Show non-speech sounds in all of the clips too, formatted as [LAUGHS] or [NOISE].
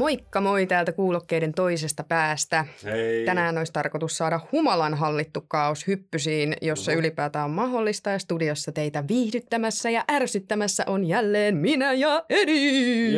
Moikka moi täältä kuulokkeiden toisesta päästä. Hei. Tänään olisi tarkoitus saada humalan hallittu kaos hyppysiin, jossa ylipäätään on mahdollista ja studiossa teitä viihdyttämässä ja ärsyttämässä on jälleen minä ja Edi.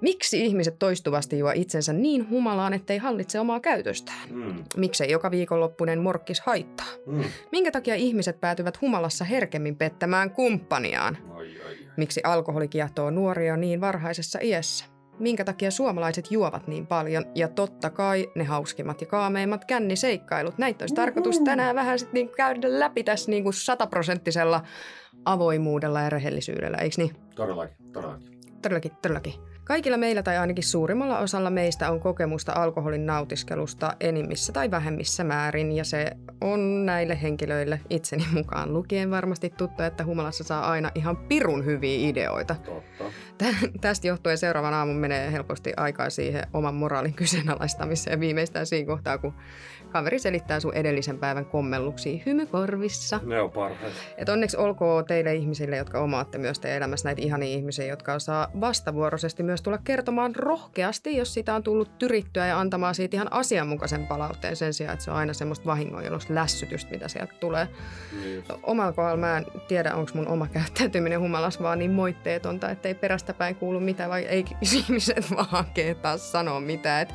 Miksi ihmiset toistuvasti juo itsensä niin humalaan, ettei hallitse omaa käytöstään? Mm. Miksei joka viikonloppuinen morkkis haittaa? Mm. Minkä takia ihmiset päätyvät humalassa herkemmin pettämään kumppaniaan? Oi, oi, oi. Miksi alkoholi kiehtoo nuoria niin varhaisessa iässä? Minkä takia suomalaiset juovat niin paljon? Ja totta kai ne hauskimmat ja kaameimmat känniseikkailut. Näitä olisi tarkoitus tänään vähän sit niinku käydä läpi tässä niinku sataprosenttisella avoimuudella ja rehellisyydellä, eikö niin? Todellakin, todellakin. Todellakin, todellakin. Kaikilla meillä tai ainakin suurimmalla osalla meistä on kokemusta alkoholin nautiskelusta enimmissä tai vähemmissä määrin ja se on näille henkilöille itseni mukaan lukien varmasti tuttu, että humalassa saa aina ihan pirun hyviä ideoita. Totta. Tä- tästä johtuen seuraavan aamun menee helposti aikaa siihen oman moraalin kyseenalaistamiseen viimeistään siinä kohtaa, kun kaveri selittää sun edellisen päivän kommelluksia hymykorvissa. Ne on parhaita. Et onneksi olkoon teille ihmisille, jotka omaatte myös teidän elämässä näitä ihania ihmisiä, jotka osaa vastavuoroisesti myös tulla kertomaan rohkeasti, jos sitä on tullut tyrittyä ja antamaan siitä ihan asianmukaisen palautteen sen sijaan, että se on aina semmoista vahingonjalosta lässytystä, mitä sieltä tulee. Niin. Omalla kohdalla mä en tiedä, onko mun oma käyttäytyminen humalas vaan niin moitteetonta, ettei perästäpäin kuulu mitään, vai ei ihmiset [LAUGHS] vaan taas sanoa mitään. Et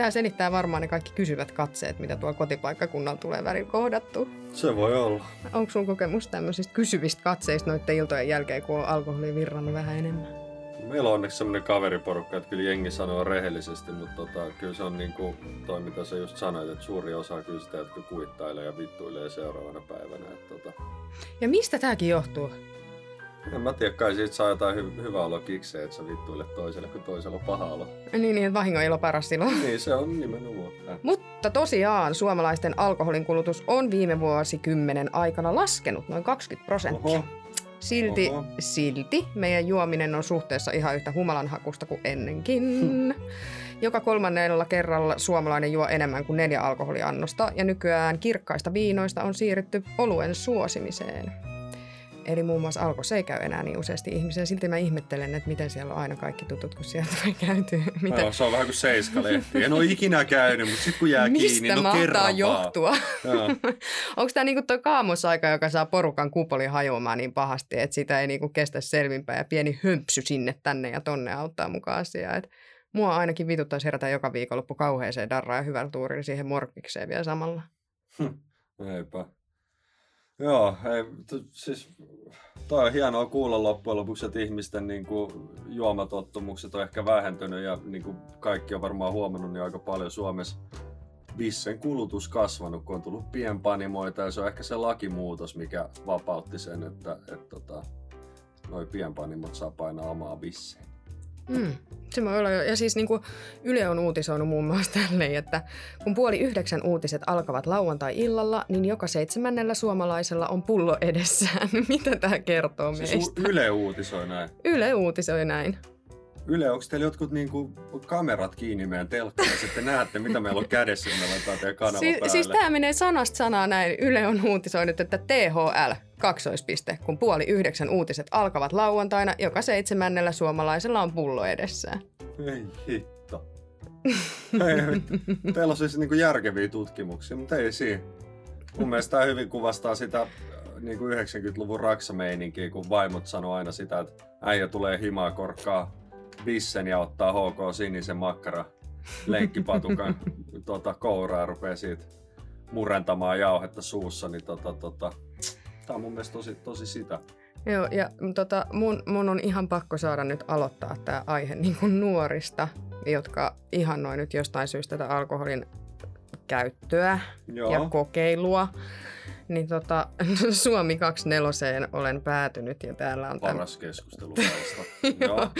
Tämä selittää varmaan ne kaikki kysyvät katseet, mitä tuolla kotipaikkakunnalla tulee välillä kohdattu. Se voi olla. Onko sun kokemus tämmöisistä kysyvistä katseista noiden iltojen jälkeen, kun on alkoholi virrannut vähän enemmän? Meillä on onneksi semmoinen kaveriporukka, että kyllä jengi sanoo rehellisesti, mutta tota, kyllä se on niin kuin toi, mitä sä just sanoit, että suuri osa kyllä sitä, että kuittailee ja vittuilee seuraavana päivänä. Että tota, Ja mistä tämäkin johtuu? En mä tiedä, kai siitä saa jotain hy- hyvää olo kikseen, että sä vittuilet toiselle, kun toisella on paha olo. Niin, niin, vahingon ilo paras ilo. [LAUGHS] Niin se on nimenomaan. Mutta tosiaan suomalaisten alkoholin kulutus on viime vuosikymmenen aikana laskenut noin 20 prosenttia. Oho. Silti, Oho. silti meidän juominen on suhteessa ihan yhtä humalanhakusta kuin ennenkin. [LAUGHS] Joka kolmannella kerralla suomalainen juo enemmän kuin neljä alkoholiannosta ja nykyään kirkkaista viinoista on siirrytty oluen suosimiseen. Eli muun muassa alko se ei käy enää niin useasti ihmisiä. Silti mä ihmettelen, että miten siellä on aina kaikki tutut, kun sieltä [LAUGHS] voi käyty. Miten, Joo, se on vähän kuin seiska-lehti. En ole ikinä käynyt, mutta sitten kun jää Mistä kiinni, no kerran johtua? [LAUGHS] Onko tämä niinku tuo kaamosaika, joka saa porukan kupoli hajoamaan niin pahasti, että sitä ei niinku kestä selvinpäin ja pieni hömpsy sinne tänne ja tonne auttaa mukaan asiaa. Et mua ainakin vituttaisi herätä joka viikonloppu kauheeseen darraan ja hyvällä tuurilla siihen morkkikseen vielä samalla. Eipä. Joo, ei, t- siis toi on hienoa kuulla loppujen lopuksi, että ihmisten niin kuin, juomatottumukset on ehkä vähentynyt ja niin kuin kaikki on varmaan huomannut, niin aika paljon Suomessa Vissen kulutus kasvanut, kun on tullut pienpanimoita ja se on ehkä se lakimuutos, mikä vapautti sen, että, että tota, noi pienpanimot saa painaa omaa bisseen. Mm. Se voi olla jo. Ja siis niin kuin Yle on uutisoinut muun muassa tälleen, että kun puoli yhdeksän uutiset alkavat lauantai-illalla, niin joka seitsemännellä suomalaisella on pullo edessään. [LAUGHS] Mitä tämä kertoo Siis meistä? Yle uutisoi näin. Yle uutisoi näin. Yle, onko teillä jotkut niinku kamerat kiinni meidän telkkarissa, että näette, mitä meillä on kädessä, kun me laitetaan teidän kanava Si- päälle? siis tämä menee sanasta sanaa näin. Yle on uutisoinut, että THL, kaksoispiste, kun puoli yhdeksän uutiset alkavat lauantaina, joka seitsemännellä suomalaisella on pullo edessään. Ei hitto. ei, teillä on siis niinku järkeviä tutkimuksia, mutta ei siinä. Mun mielestä tämä hyvin kuvastaa sitä äh, niinku 90-luvun raksameininkiä, kun vaimot sanoo aina sitä, että äijä tulee himaa korkkaa bissen ja ottaa HK sinisen makkara lenkkipatukan [LAUGHS] tota, kouraa ja rupeaa siitä murentamaan jauhetta suussa, niin tota, tota, tää on mun mielestä tosi, tosi sitä. Joo, ja tota, mun, mun on ihan pakko saada nyt aloittaa tämä aihe niin kuin nuorista, jotka ihannoi nyt jostain syystä tätä alkoholin käyttöä Joo. ja kokeilua. Niin tota, [LAUGHS] Suomi 24 olen päätynyt ja täällä on Paras keskustelu. [LAUGHS] Joo. Joo.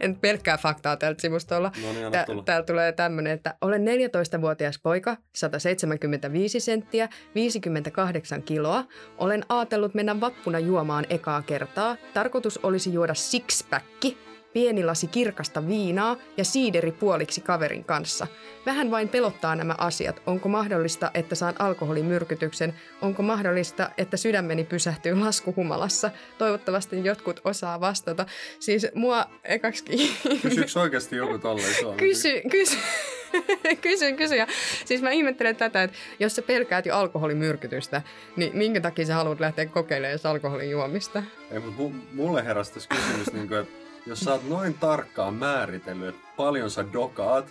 En pelkkää faktaa tältä sivustolla. No niin, anna Tä- tulla. Täällä tulee tämmöinen, että olen 14-vuotias poika, 175 senttiä, 58 kiloa. Olen ajatellut mennä vappuna juomaan ekaa kertaa. Tarkoitus olisi juoda sixpacki. Pieni lasi kirkasta viinaa ja siideri puoliksi kaverin kanssa. Vähän vain pelottaa nämä asiat. Onko mahdollista, että saan alkoholimyrkytyksen? Onko mahdollista, että sydämeni pysähtyy laskuhumalassa? Toivottavasti jotkut osaa vastata. Siis mua ekaksi... Kysyykö oikeasti joku tolleen [LAUGHS] Kysy, kysy. [LAUGHS] kysyn, kysyn. Ja siis mä ihmettelen tätä, että jos sä pelkäät jo alkoholimyrkytystä, niin minkä takia sä haluat lähteä kokeilemaan alkoholin juomista? Ei, mutta mulle heräsi tässä kysymys, [LAUGHS] niin kuin, että jos sä oot noin tarkkaan määritellyt, että paljon sä dokaat,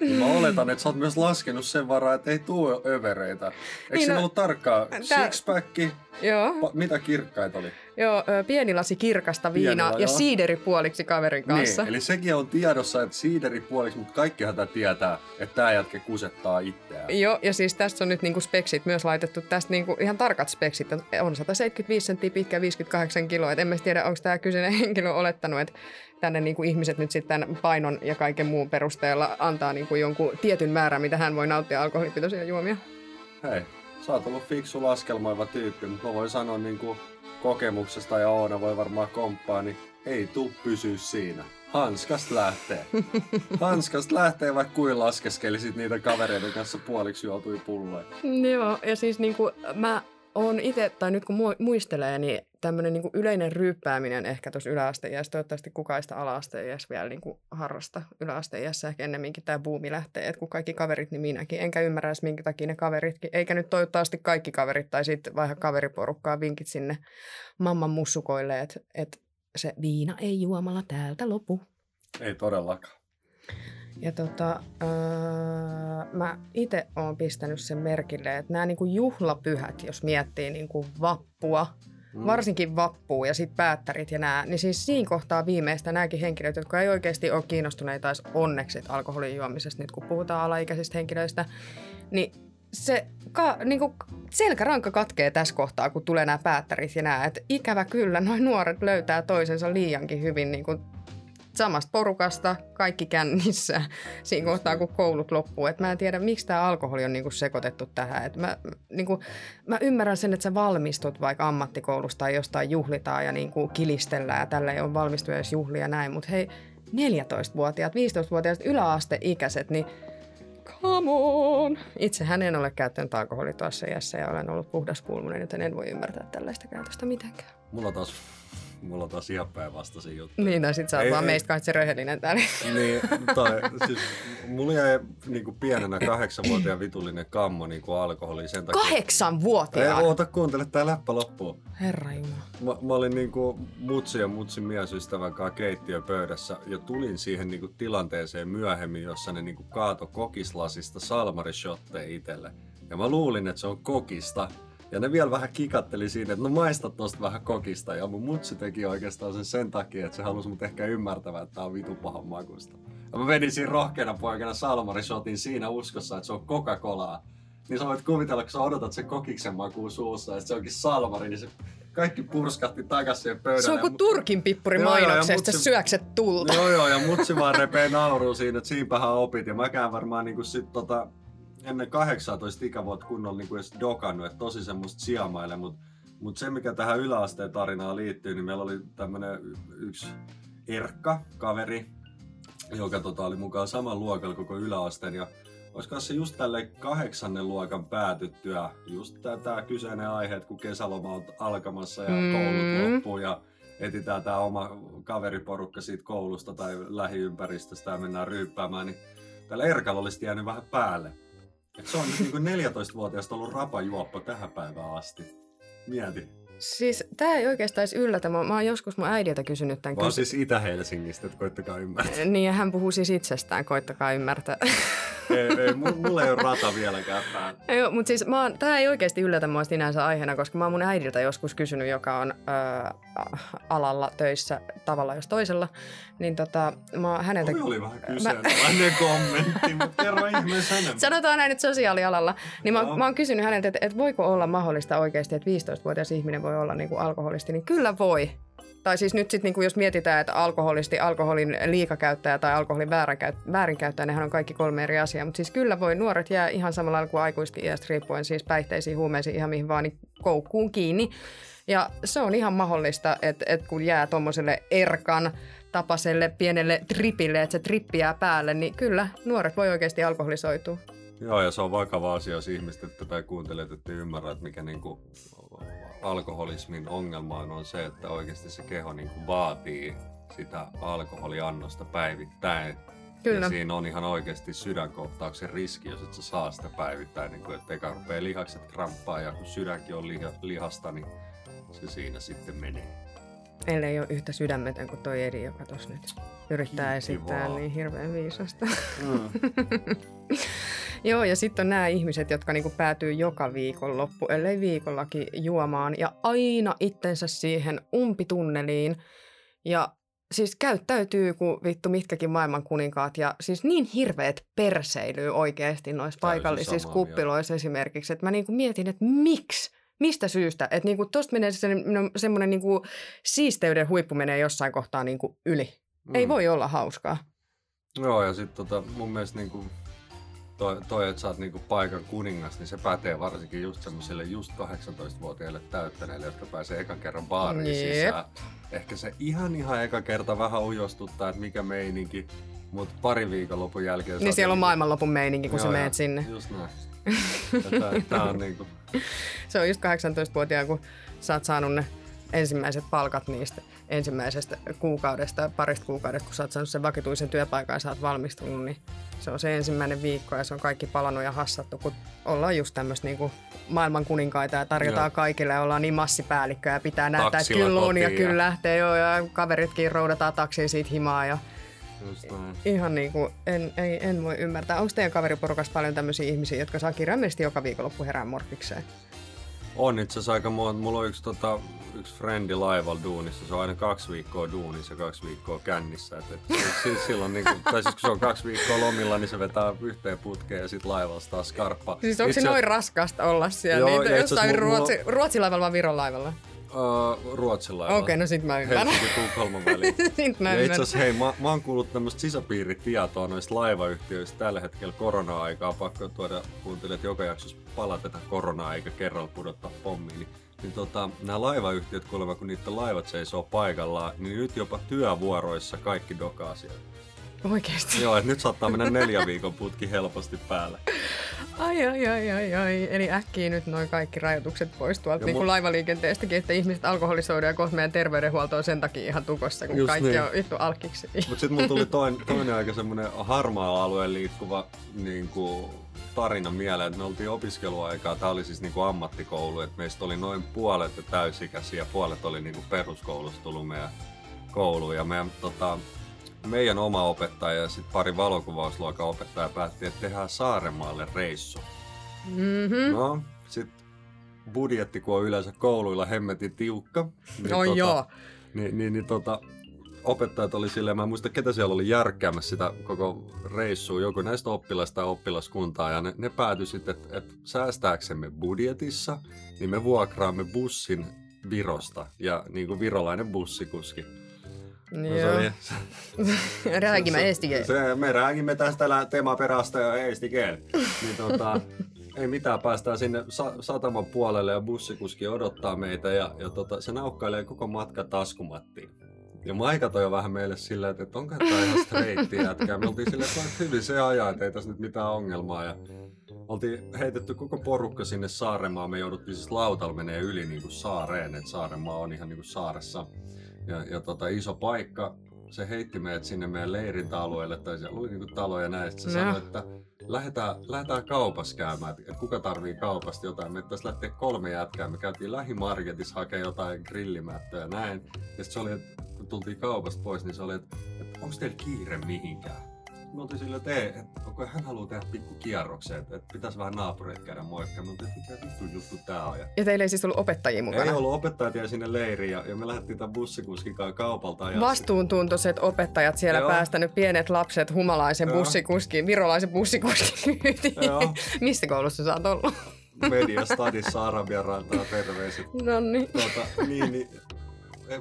niin mä oletan, että sä oot myös laskenut sen varaa, että ei tuu övereitä. Eikö niin se no, ollut tarkkaa? Tää... Sixpacki, Joo. Pa- mitä kirkkaita oli? Joo, pieni lasi kirkasta viinaa Pienellä, ja joo. siideri puoliksi kaverin kanssa. Niin, eli sekin on tiedossa, että siideri puoliksi, mutta kaikkihan tämä tietää, että tämä jätkä kusettaa itseään. Joo, ja siis tästä on nyt niinku speksit myös laitettu, tästä niinku ihan tarkat speksit. On 175 senttiä pitkä, 58 kiloa. Et en mä tiedä, onko tämä kyseinen [LAUGHS] henkilö olettanut, että tänne niinku ihmiset nyt sitten painon ja kaiken muun perusteella antaa niinku jonkun tietyn määrän, mitä hän voi nauttia alkoholipitoisia juomia. Hei, sä oot ollut fiksu laskelmoiva tyyppi, mutta mä voin sanoa niin kuin kokemuksesta ja Oona voi varmaan komppaa, niin ei tuu pysyä siinä. Hanskas lähtee. [LAUGHS] Hanskas lähtee, vaikka kuin laskeskelisit niitä kavereiden kanssa puoliksi juotui pulloja. Joo, ja siis niin kuin mä on itse, tai nyt kun muistelee, niin tämmöinen niin yleinen ryyppääminen ehkä tuossa yläasteiässä, toivottavasti kukaan sitä ala-asteiässä vielä niin kuin harrasta yläasteiässä, ehkä ennemminkin tämä buumi lähtee, että kun kaikki kaverit, niin minäkin, enkä ymmärrä edes minkä takia ne kaveritkin, eikä nyt toivottavasti kaikki kaverit, tai sitten vähän kaveriporukkaa vinkit sinne mamman mussukoille, että, että se viina ei juomalla täältä lopu. Ei todellakaan. Ja tota, öö, mä itse oon pistänyt sen merkille, että nämä niinku juhlapyhät, jos miettii niinku vappua, mm. varsinkin vappua ja sitten päättärit ja nämä, niin siis siinä kohtaa viimeistä nämäkin henkilöt, jotka ei oikeasti ole kiinnostuneita edes onneksi alkoholin juomisesta, nyt kun puhutaan alaikäisistä henkilöistä, niin se ka, niin kuin selkäranka katkee tässä kohtaa, kun tulee nämä päättärit ja nämä. Että ikävä kyllä, noin nuoret löytää toisensa liiankin hyvin niin kuin samasta porukasta, kaikki kännissä siinä kohtaa, kun koulut loppuu. Et mä en tiedä, miksi tämä alkoholi on niinku sekoitettu tähän. Et mä, niinku, mä ymmärrän sen, että sä valmistut vaikka ammattikoulusta tai jostain juhlitaan ja niinku kilistellään ja tällä ei ole valmistuja edes juhlia näin. Mutta hei, 14-vuotiaat, 15-vuotiaat yläasteikäiset, niin come on. Itse hän en ole käyttänyt alkoholia tuossa iässä ja olen ollut puhdas pulmunen, joten en voi ymmärtää tällaista käytöstä mitenkään. Mulla taas mulla on taas ihan päinvastaisia juttuja. Niin, no sit sä oot vaan ei, meistä kahdessa röhellinen täällä. Niin, tai siis mulla jäi niin kuin pienenä kahdeksanvuotiaan vitullinen kammo niin kuin alkoholiin sen takia. Kahdeksanvuotiaan? Ei, oota, kuuntele tää läppä loppuu. Herra Jumala. Mä, mä, olin niin kuin mutsi ja mutsin miesystävän kanssa keittiöpöydässä ja tulin siihen niin kuin tilanteeseen myöhemmin, jossa ne niin kuin kaato kokislasista salmarishotteja itselle. Ja mä luulin, että se on kokista, ja ne vielä vähän kikatteli siinä, että no maista tosta vähän kokista. Ja mun mutsi teki oikeastaan sen sen takia, että se halusi mut ehkä ymmärtävää, että tää on vitu pahan makusta. Ja mä vedin siinä rohkeana poikana salmarishotin siinä uskossa, että se on Coca-Colaa. Niin sä voit kuvitella, kun sä odotat sen kokiksen makuun suussa, että se onkin salmari, niin se kaikki purskahti takas siihen pöydälle. Se on kuin Turkin pippuri mainoksesta, syökset tulta. Joo joo, ja mutsi vaan repee nauruu siinä, että siinpähän opit. Ja mäkään varmaan niin sit tota, ennen 18 ikävuotta kunnolla niin kuin edes dokannut, että tosi semmoista sijamaille, mutta mut se mikä tähän yläasteen tarinaan liittyy, niin meillä oli tämmönen yksi Erkka, kaveri, joka tota, oli mukaan saman luokalla koko yläasteen ja olisiko se just tälle kahdeksannen luokan päätyttyä, just tämä kyseinen aihe, että kun kesäloma on alkamassa ja mm. koulut loppuu ja etitään tämä oma kaveriporukka siitä koulusta tai lähiympäristöstä ja mennään ryyppäämään, niin tällä Erkalla olisi jäänyt vähän päälle. Et se on niin 14-vuotiaasta ollut rapajuoppo tähän päivään asti. Mieti. Siis tämä ei oikeastaan edes yllätä. Mä, mä oon joskus mun äidiltä kysynyt tämän. Vaan kysy- siis Itä-Helsingistä, että koittakaa ymmärtää. Niin, ja hän puhuu siis itsestään, koittakaa ymmärtää. [LAUGHS] ei, ei, mulla ei ole rata vieläkään päällä. Joo, mutta siis mä oon, tää ei oikeasti yllätä mua sinänsä aiheena, koska mä oon mun äidiltä joskus kysynyt, joka on ö, alalla töissä tavalla jos toisella, niin tota, mä oon häneltä... Toi oli vähän kyseenalainen mä... [LAUGHS] kommentti, mutta kerro ihmeessä enemmän. Sanotaan näin nyt sosiaalialalla. Niin mä, no. mä oon kysynyt häneltä, että, että voiko olla mahdollista oikeasti, että 15-vuotias ihminen voi olla niin kuin alkoholisti, niin kyllä voi. Tai siis nyt sitten niin jos mietitään, että alkoholisti, alkoholin liikakäyttäjä tai alkoholin väärinkäyttäjä, nehän on kaikki kolme eri asiaa. Mutta siis kyllä voi nuoret jää ihan samalla lailla kuin aikuiset iästä riippuen siis päihteisiin, huumeisiin, ihan mihin vaan, niin koukkuun kiinni. Ja se on ihan mahdollista, että, että kun jää tuommoiselle erkan tapaselle pienelle tripille, että se trippi jää päälle, niin kyllä nuoret voi oikeasti alkoholisoitua. Joo, ja se on vakava asia, jos ihmiset tätä kuuntelet, että ymmärrä, että mikä niinku alkoholismin ongelma on se, että oikeasti se keho niinku vaatii sitä alkoholiannosta päivittäin. Kyllä. Ja siinä on ihan oikeasti sydänkohtauksen riski, jos et sä saa sitä päivittäin, niin kuin, että eka rupeaa lihakset kramppaa ja kun sydänkin on liha, lihasta, niin se siinä sitten menee. Ellei ole yhtä sydämetön kuin toi Edi, joka tuossa nyt yrittää Kiitti esittää vaan. niin hirveän viisasta. Mm. [LAUGHS] Joo, ja sitten on nämä ihmiset, jotka niinku päätyy joka viikonloppu, ellei viikollakin juomaan, ja aina itsensä siihen umpitunneliin. Ja siis käyttäytyy kuin vittu mitkäkin maailman kuninkaat ja siis niin hirveät perseilyy oikeasti noissa paikallisissa kuppiloissa esimerkiksi, että mä niinku mietin, että miksi? Mistä syystä? Että niinku tosta menee se, no, semmoinen niinku siisteyden huippu menee jossain kohtaa niinku yli. Mm. Ei voi olla hauskaa. Joo, ja sitten tota, mun mielestä niinku toi, toi, että sä oot niinku paikan kuningas, niin se pätee varsinkin just semmoisille just 18-vuotiaille täyttäneille, jotka pääsee ekan kerran baariin Jep. sisään. Ehkä se ihan ihan eka kerta vähän ujostuttaa, että mikä meininki, mutta pari viikonlopun jälkeen... Niin siellä on niinku- maailmanlopun meininki, kun Joo, sä meet sinne. Just näin. [LAUGHS] tää, tää on niinku... Se on just 18-vuotiaan, kun sä oot saanut ne ensimmäiset palkat niistä ensimmäisestä kuukaudesta, parista kuukaudesta, kun sä oot saanut sen vakituisen työpaikan ja sä oot valmistunut, niin se on se ensimmäinen viikko ja se on kaikki palannut ja hassattu, kun ollaan just tämmöistä niin maailman kuninkaita ja tarjotaan joo. kaikille ja ollaan niin massipäällikköä ja pitää näyttää, että kyllä on ja kyllä lähtee joo ja kaveritkin roudataan taksiin siitä himaa ja Ihan niin kuin, en, ei, en voi ymmärtää. Onko teidän kaveriporukasta paljon tämmöisiä ihmisiä, jotka saa kirjaimellisesti joka viikonloppu herään morfikseen? On itse asiassa aika monta. Mulla on yksi, tota, yksi frendi laivalla duunissa. Se on aina kaksi viikkoa duunissa ja kaksi viikkoa kännissä. Et, et, siis silloin, niin kuin, tai siis kun se on kaksi viikkoa lomilla, niin se vetää yhteen putkeen ja sitten laivalla taas skarppa. Siis onko itse... se noin raskasta olla siellä? Joo, Niitä jossain Ruotsi, mulla... Ruotsin laivalla vai Viron laivalla? Uh. Okei, okay, no sit mä ymmärrän. Helsinki-Tukholman väliin. [LAUGHS] ja itse asiassa hei, mä, mä oon kuullut tämmöistä sisäpiiritietoa noista laivayhtiöistä tällä hetkellä korona-aikaa. Pakko tuoda kuuntelijat joka jaksossa palateta koronaa eikä kerralla pudottaa pommiin. Niin, niin tota, nämä laivayhtiöt kuulemma, kun niiden laivat seisoo paikallaan, niin nyt jopa työvuoroissa kaikki dokaa siellä. Oikeesti? Joo, nyt saattaa mennä neljä viikon putki helposti päälle. Ai, ai, ai, ai, ai. Eli äkkiä nyt noin kaikki rajoitukset pois tuolta niin kuin laivaliikenteestäkin, että ihmiset alkoholisoidaan ja kohta meidän terveydenhuolto on sen takia ihan tukossa, kun Just kaikki niin. on vittu alkiksi. Mutta sitten mulla tuli [LAUGHS] toinen, toinen aika semmoinen harmaalla alueen liikkuva niin kuin tarina mieleen, että me oltiin opiskeluaikaa, tämä oli siis niin kuin ammattikoulu, että meistä oli noin puolet täysikäisiä, puolet oli niin kuin peruskoulusta tullut meidän kouluun ja meidän tota, meidän oma opettaja ja sitten pari valokuvausluokan opettaja päätti, että tehdään Saarenmaalle reissu. Mm-hmm. No, sitten budjetti, kun on yleensä kouluilla hemmetin tiukka. Niin no tota, joo. Niin, niin, niin tota, opettajat oli silleen, mä en muista ketä siellä oli järkkäämässä sitä koko reissua, joku näistä oppilaista tai oppilaskuntaa, ja ne, ne päätyi sitten, että, että säästääksemme budjetissa, niin me vuokraamme bussin Virosta, ja niin kuin virolainen bussikuski No, se oli, [LAUGHS] räägimme eesti Se, me räägimme tästä teemaperästä ja eesti niin tota, [LAUGHS] ei mitään, päästään sinne sa- sataman puolelle ja bussikuski odottaa meitä ja, ja tota, se naukkailee koko matka taskumattiin. Ja Maika toi vähän meille silleen, että onko tämä ihan streitti jätkää. Me oltiin silleen, että hyvin se ajaa, että ei tässä nyt mitään ongelmaa. Ja oltiin heitetty koko porukka sinne Saaremaan. Me jouduttiin siis lautalla menee yli niin kuin saareen, että Saaremaa on ihan niin kuin saaressa ja, ja tota, iso paikka. Se heitti meidät sinne meidän leirintäalueelle, tai siellä oli niinku taloja näistä. Se no. sanoi, että lähdetään, lähdetään kaupassa käymään, että kuka tarvii kaupasta jotain. Me tässä lähteä kolme jätkää. Me käytiin lähimarketissa hakemaan jotain grillimättöä ja näin. Ja sitten se oli, että kun tultiin kaupasta pois, niin se oli, että, että onko teillä kiire mihinkään? Me oltiin sillä, että, että okay, hän haluaa tehdä pikku kierroksen, että, että pitäisi vähän naapureita käydä moikka. Me oltiin, että mikä vittu juttu tää on. Ja, ja teillä ei siis ollut opettajia mukana? Ei ollut opettajat ja sinne leiriin ja, ja me lähdettiin tämän bussikuskin kaupalta. Ja Vastuuntuntoiset opettajat siellä Joo. päästänyt pienet lapset humalaisen Joo. bussikuskin, virolaisen bussikuskin Mistä koulussa sä oot ollut? Media Stadissa Arabian rantaa terveiset. No niin. Tuota, niin, niin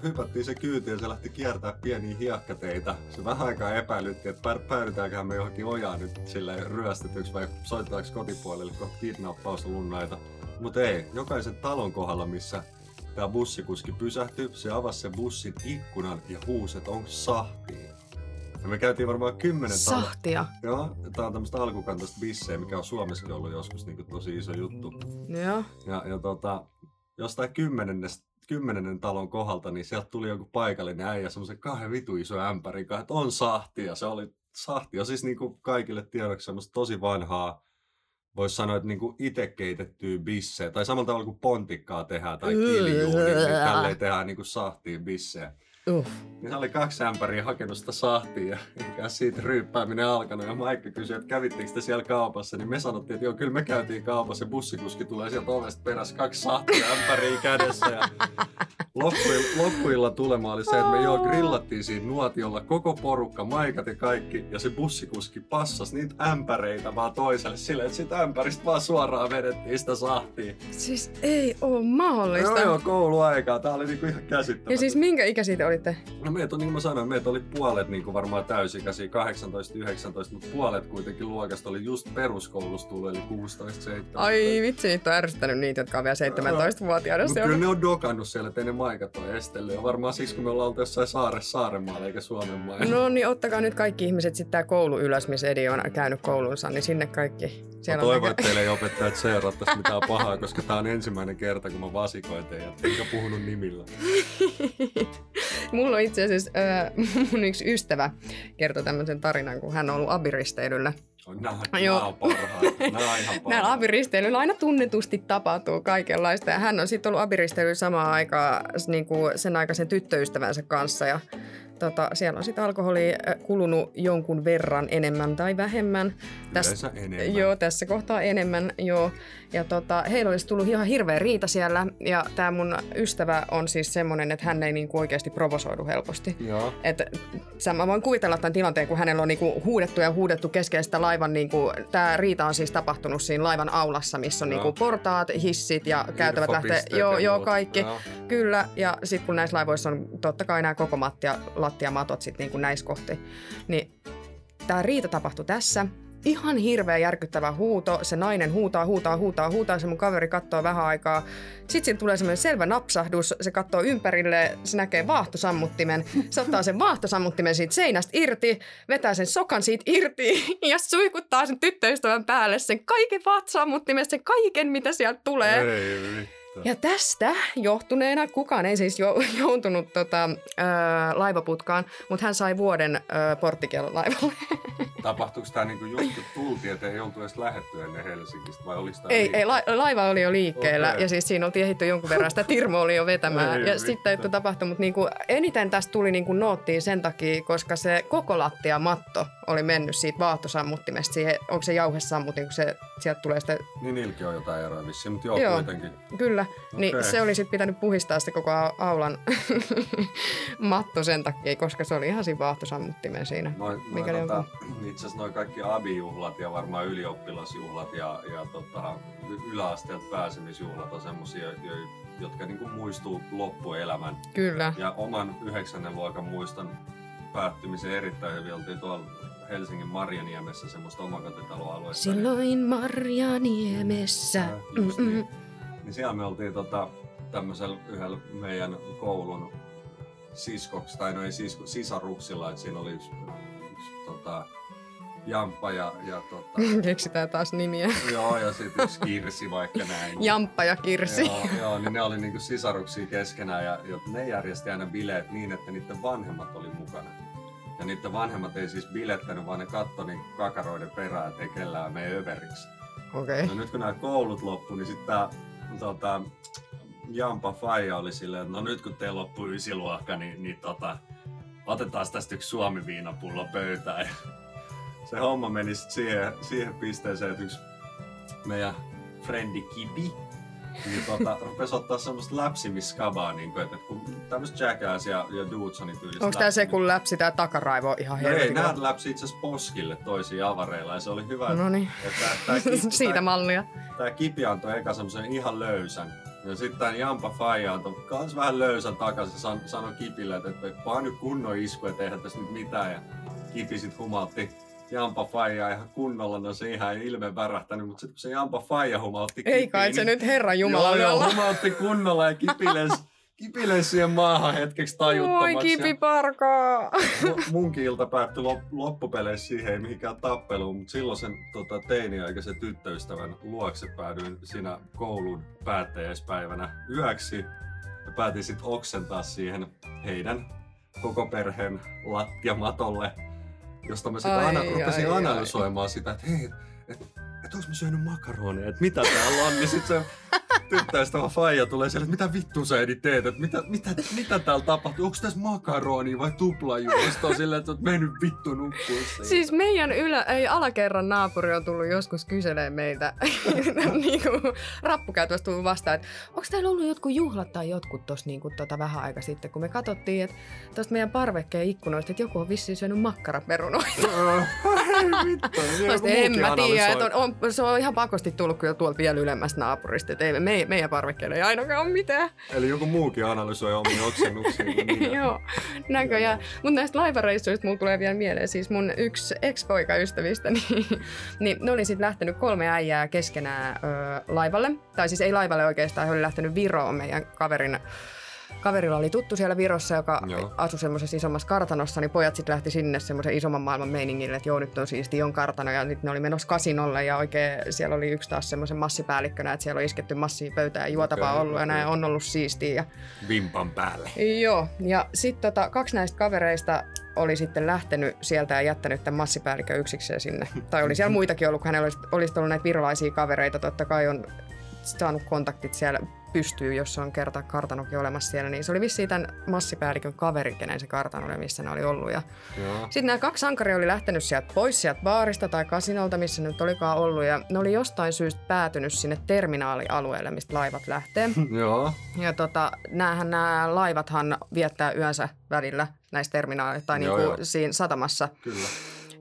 hypättiin se kyyti ja se lähti kiertää pieniä hiekkateitä. Se vähän aikaa epäilytti, että päädytäänköhän me johonkin ojaan nyt sille ryöstetyksi vai soitetaanko kotipuolelle kohta kidnappauslunnaita. Mutta ei, jokaisen talon kohdalla, missä Tää bussikuski pysähtyi, se avasi sen bussin ikkunan ja huusi, että onko sahtiin. Ja me käytiin varmaan kymmenen talo- Sahtia. Joo, tää on tämmöstä alkukantaista bissejä, mikä on Suomessakin ollut joskus niin tosi iso juttu. Joo. Ja, ja tota, jostain kymmenennen, kymmenennen talon kohdalta, niin sieltä tuli joku paikallinen äijä semmoisen kahden vitu iso ämpärin kanssa, että on sahti. Ja se oli sahti. Ja siis niin kuin kaikille tiedoksi semmoista tosi vanhaa, voisi sanoa, että niinku itse keitettyä bissejä, tai samalla tavalla kuin pontikkaa tehdään tai kiljuun, niin, niin tälleen tehdään niinku sahtiin bissejä. Uh. Se oli kaksi ämpäriä hakenut sitä sahtia ja siitä ryyppääminen alkanut. Ja Maikka kysyi, että kävittekö te siellä kaupassa, niin me sanottiin, että joo, kyllä me käytiin kaupassa ja bussikuski tulee sieltä ovesta perässä kaksi sahtia ämpäriä kädessä. Ja loppuilla, loppuilla tulema oli se, että me joo grillattiin siinä nuotiolla koko porukka, Maikat ja kaikki, ja se bussikuski passas niitä ämpäreitä vaan toiselle silleen, että sitä ämpäristä vaan suoraan vedettiin sitä sahtia. Siis ei oo mahdollista. Joo, joo, kouluaikaa. Tää oli niinku ihan käsittämätöntä. Ja siis minkä ikäisiä te olitte? No meitä on, niin kuin mä sanoin, meitä oli puolet niin kuin varmaan täysikäisiä, 18-19, mutta puolet kuitenkin luokasta oli just peruskoulusta tullut, eli 16-17. Ai vitsi, niitä on ärsyttänyt niitä, jotka on vielä 17-vuotiaana. Mutta kyllä ne on dokannut siellä, ettei ne maikat ole estellyt. Ja varmaan siksi, kun me ollaan oltu jossain saaressa Saarenmaalla eikä Suomen mailla. No niin, ottakaa nyt kaikki ihmiset sitten tää koulu ylös, missä Edi on käynyt koulunsa, niin sinne kaikki. Mä Siellä on toivon, että teille ei opettajat seurattaisi mitään pahaa, koska tää on ensimmäinen kerta, kun mä vasikoin teidät, enkä puhunut nimillä. [LAUGHS] Mulla on itse asiassa äh, [LAUGHS] mun yksi ystävä kertoi tämmöisen tarinan, kun hän on ollut abiristeilyllä. Nää, Joo. nää on parhaita. Nää on ihan [LAUGHS] parhaita. Näillä aina tunnetusti tapahtuu kaikenlaista. Ja hän on sitten ollut abiristeilyllä samaan aikaan niin kuin sen aikaisen tyttöystävänsä kanssa. Ja tota, siellä on sitten alkoholi äh, kulunut jonkun verran enemmän tai vähemmän. Yleensä enemmän. Joo, tässä kohtaa enemmän, joo. Ja tota, heillä olisi tullut ihan hirveä riita siellä. Ja tämä mun ystävä on siis semmoinen, että hän ei niinku oikeasti provosoidu helposti. Joo. Et, sä, mä voin kuvitella tämän tilanteen, kun hänellä on niinku huudettu ja huudettu keskellä sitä laivan, niinku, tämä riita on siis tapahtunut siinä laivan aulassa, missä on niinku portaat, hissit ja käytävät lähtee. Joo, joo, kaikki. Joo. Kyllä, ja sitten kun näissä laivoissa on totta kai nämä koko matti ja lattiamatot sitten niinku näissä kohti, niin tämä riita tapahtui tässä. Ihan hirveä järkyttävä huuto. Se nainen huutaa, huutaa, huutaa, huutaa. Se mun kaveri katsoo vähän aikaa. Sitten siinä tulee semmoinen selvä napsahdus. Se katsoo ympärille, se näkee vaahtosammuttimen. Se ottaa sen vaahtosammuttimen siitä seinästä irti, vetää sen sokan siitä irti [LAUGHS] ja suikuttaa sen tyttöystävän päälle sen kaiken vaahtosammuttimen, sen kaiken mitä sieltä tulee. Ei vittu. Ja tästä johtuneena kukaan ei siis jo, joutunut tota, ö, laivaputkaan, mutta hän sai vuoden ö, porttikielon laivalle. [LAUGHS] Tapahtuuko tämä niinku just kun tultiin, että ei oltu edes lähetty ennen Helsingistä, vai oliko tämä ei, ei, la, laiva oli jo liikkeellä Okei. ja siis siinä oltiin ehditty jonkun verran, sitä Tirmo oli jo vetämään. Ei ja vittu. sitten että tapahtui, mutta niinku, eniten tästä tuli niinku noottiin sen takia, koska se koko lattia matto oli mennyt siitä vaahtosammuttimesta siihen, onko se jauhesammutin, kun se, sieltä tulee sitä Niin niilläkin on jotain eroa vissiin, mutta joo, Joo. kuitenkin. Kyllä, niin Okei. se oli sitten pitänyt puhistaa se koko au- aulan [LAUGHS] matto sen takia, koska se oli ihan siinä vaahtosammuttimen siinä. Mikäli tota, itse asiassa noin kaikki abijuhlat ja varmaan ylioppilasjuhlat ja, ja tota, yläasteelta pääsemisjuhlat on semmosia, jo- jotka niinku muistuu loppuelämän. Kyllä. Ja oman yhdeksännen luokan muistan päättymisen erittäin hyvin. Oltiin tuolla Helsingin Marjaniemessä semmoista omakotitaloaluetta. Silloin Marjaniemessä. Äh, just Mm-mm. Niin. siellä me oltiin tota, tämmöisellä yhdellä meidän koulun siskoksi, tai no ei sisko, sisaruksilla, että siinä oli yksi, yksi tota, Jamppa ja, ja tota, [LAUGHS] Keksitään taas nimiä. [LAUGHS] joo, ja sitten yksi Kirsi vaikka näin. Jamppa ja Kirsi. Joo, joo, niin ne oli niinku sisaruksia keskenään ja, ja ne järjesti aina bileet niin, että niiden vanhemmat oli mukana. Ja niiden vanhemmat ei siis bilettänyt, vaan ne katsoi niin kakaroiden perään, ettei kellään mene överiksi. Okei. No nyt kun nämä koulut loppu, niin sitten tää tota, Jampa Faija oli silleen, että no nyt kun teillä loppuu ysiluokka, niin, niin tota, otetaan tästä yksi suomi-viinapullo pöytään. Ja se homma meni sit siihen, siihen pisteeseen, että yksi meidän frendi Kipi, niin tota, rupesi ottaa semmoista läpsimiskabaa, niin kuin, että kun tämmöistä Jackass ja, ja Dudesonin tyylistä Onko tää se, kun läpsi tää takaraivo ihan No ei, helvetin? nämä läpsi itse asiassa poskille toisiin avareilla ja se oli hyvä, No niin. että tää, [LAUGHS] Siitä mallia. tää kipi antoi eka semmosen ihan löysän. Ja sitten Jampa Faija antoi kans vähän löysän takaisin san, sanoi kipille, että, että vaan nyt kunnon isku, että eihän tässä nyt mitään. Ja kipi sit humaltti Jampa Faija ihan kunnolla, no se ihan ilme värähtänyt, mutta sitten kun se Jampa Faija humautti Ei kai kipiin, se niin- nyt Herran Jumala Joo, joo, humautti kunnolla ja kipiles, [LAUGHS] kipiles siihen maahan hetkeksi tajuttomaksi. Oi kipi parkaa. Mu- munkin ilta päättyi lop- loppupeleissä siihen, ei mihinkään tappeluun, mutta silloin sen tota, teiniaikaisen tyttöystävän luokse päädyin siinä koulun päättäjäispäivänä yöksi. Ja päätin sitten oksentaa siihen heidän koko perheen lattiamatolle, josta mä sitten Ai, ana- rupesin ai, ai. analysoimaan sitä, että hei, että et onks mä syönyt makaronia, että mitä täällä on, niin sit se tyttöystävä faija tulee siellä, että mitä vittu sä Edi teet, että mitä, mitä, mitä täällä tapahtuu, onko tässä makaronia vai tuplajuustoa silleen, että sä oot mennyt vittu nukkuu Siis meidän ylä, ei alakerran naapuri on tullut joskus kyselee meitä. [LAUGHS] Niin kuin rappukäytössä tullut vastaan, että onko täällä ollut jotkut juhlat tai jotkut tuossa niin kuin, tota, vähän aika sitten, kun me katsottiin, että tuosta meidän parvekkeen ikkunoista, että joku on vissiin syönyt makkaraperunoita. vittu, niin en mä tiedä, että on, on, se on ihan pakosti tullut kyllä tuolta vielä ylemmästä naapurista, että ei, me, meidän parvekkeella ei ainakaan ole mitään. Eli joku muukin analysoi omia oksennuksia. Niin [LAUGHS] Joo, näköjään. Mutta näistä laivareissuista mulla tulee vielä mieleen, siis mun yksi ex-poikaystävistä, [LAUGHS] niin, niin ne oli sitten lähtenyt kolme äijää keskenään ö, laivalle. Tai siis ei laivalle oikeastaan, he oli lähtenyt Viroon meidän kaverin Kaverilla oli tuttu siellä Virossa, joka Joo. asui semmoisessa isommassa kartanossa, niin pojat sitten lähti sinne semmoisen isomman maailman meiningille, että joo, nyt on siisti on kartano, ja nyt ne oli menossa kasinolle, ja oikein siellä oli yksi taas semmoisen massipäällikkönä, että siellä on isketty massia pöytään ja juotavaa Okei, ollut, ja okei. näin on ollut siistiä. Ja Vimpan päälle. Joo, ja sitten tota, kaksi näistä kavereista oli sitten lähtenyt sieltä ja jättänyt tämän massipäällikön yksikseen sinne. Tai oli siellä muitakin ollut, kun hänellä olisi, olisi ollut näitä virolaisia kavereita. Totta kai on saanut kontaktit siellä pystyy, jos on kerta kartanokin olemassa siellä. Niin se oli vissiin tämän massipäällikön kaveri, kenen se kartano oli, missä ne oli ollut. Ja Joo. sitten nämä kaksi sankaria oli lähtenyt sieltä pois sieltä baarista tai kasinolta, missä ne nyt olikaan ollut. Ja ne oli jostain syystä päätynyt sinne terminaalialueelle, mistä laivat lähtee. [LAUGHS] Joo. Ja tota, näähän nämä laivathan viettää yönsä välillä näissä terminaaleissa tai Joo, niinku siinä satamassa. Kyllä.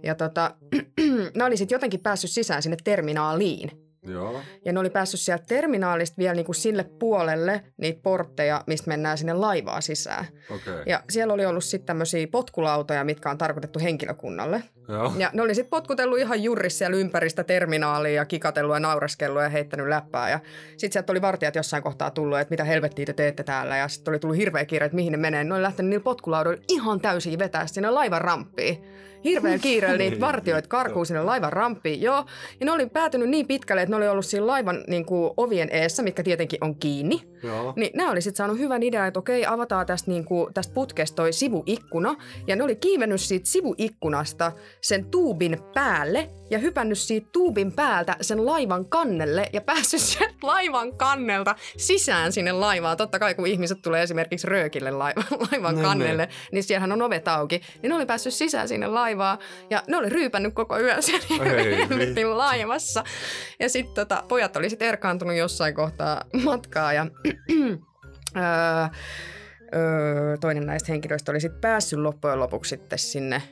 Ja tota, [CLEARS THROAT] ne oli sitten jotenkin päässyt sisään sinne terminaaliin. Joo. Ja ne oli päässyt sieltä terminaalista vielä niinku sille puolelle niitä portteja, mistä mennään sinne laivaa sisään. Okay. Ja siellä oli ollut sitten tämmöisiä potkulautoja, mitkä on tarkoitettu henkilökunnalle. Joo. Ja ne oli sitten potkutellut ihan juuri siellä ympäristä terminaalia ja kikatellut ja naureskellut ja heittänyt läppää. Ja sitten sieltä oli vartijat jossain kohtaa tullut, että mitä helvettiä te teette täällä. Ja sitten oli tullut hirveä kiire, että mihin ne menee. Ne oli lähtenyt niillä potkulaudoilla ihan täysin vetää sinne laivan ramppiin. Hirveä kiireellä niitä Ei vartioita karkuu sinne laivan ramppiin, joo. Ja ne oli päätynyt niin pitkälle, että ne oli ollut siinä laivan niin kuin, ovien eessä, mitkä tietenkin on kiinni. Joo. Niin nämä oli sitten saanut hyvän idean, että okei, avataan tästä, niinku, tästä putkesta toi sivuikkuna. Ja ne oli kiivennyt siitä sivuikkunasta sen tuubin päälle ja hypännyt siitä tuubin päältä sen laivan kannelle ja päässyt [LAUGHS] sieltä laivan kannelta sisään sinne laivaan. Totta kai kun ihmiset tulee esimerkiksi röökille [LAUGHS] laivan, laivan Ne, kannelle, niin siellähän on ovet auki. Niin ne oli päässyt sisään sinne laivaan ja ne oli ryypännyt koko yön siellä [LAUGHS] Ei helvetin laivassa. Ja sitten tota, pojat oli sitten erkaantunut jossain kohtaa matkaa ja [CLEARS THROAT] [CLEARS THROAT] öö, öö, toinen näistä henkilöistä oli sitten päässyt loppujen lopuksi sitten sinne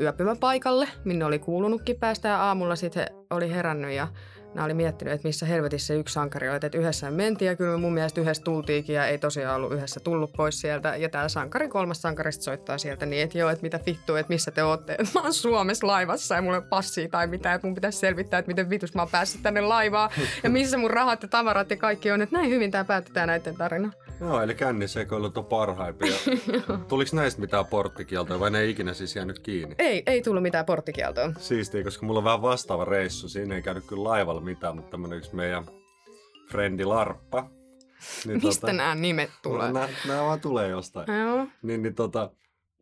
yöpymäpaikalle, minne oli kuulunutkin päästä ja aamulla sitten oli herännyt ja nämä oli miettinyt, että missä helvetissä yksi sankari oli, että yhdessä me mentiin ja kyllä mun mielestä yhdessä tultiinkin ja ei tosiaan ollut yhdessä tullut pois sieltä. Ja tämä sankari, kolmas sankarista soittaa sieltä niin, että joo, että mitä vittua, että missä te ootte. [LAUGHS] Mä oon Suomessa laivassa ja mulla ei ole passia tai mitään, että mun pitäisi selvittää, että miten vitus mä oon päässyt tänne laivaan ja missä mun rahat ja tavarat ja kaikki on. Että näin hyvin tämä päätetään näiden tarina. Joo, eli kännisekoilut on parhaimpia. [LAUGHS] Tuliko näistä mitään porttikieltoja vai ne ei ikinä siis jäänyt kiinni? Ei, ei tullut mitään porttikieltoa. Siistiä, koska mulla on vähän vastaava reissu. Siinä ei käynyt kyllä laivalla mitään, mutta tämmönen yksi meidän frendi Larppa. Niin Mistä nämä nimet tulee? Nämä, nämä vaan tulee jostain. Joo. Niin, niin tota,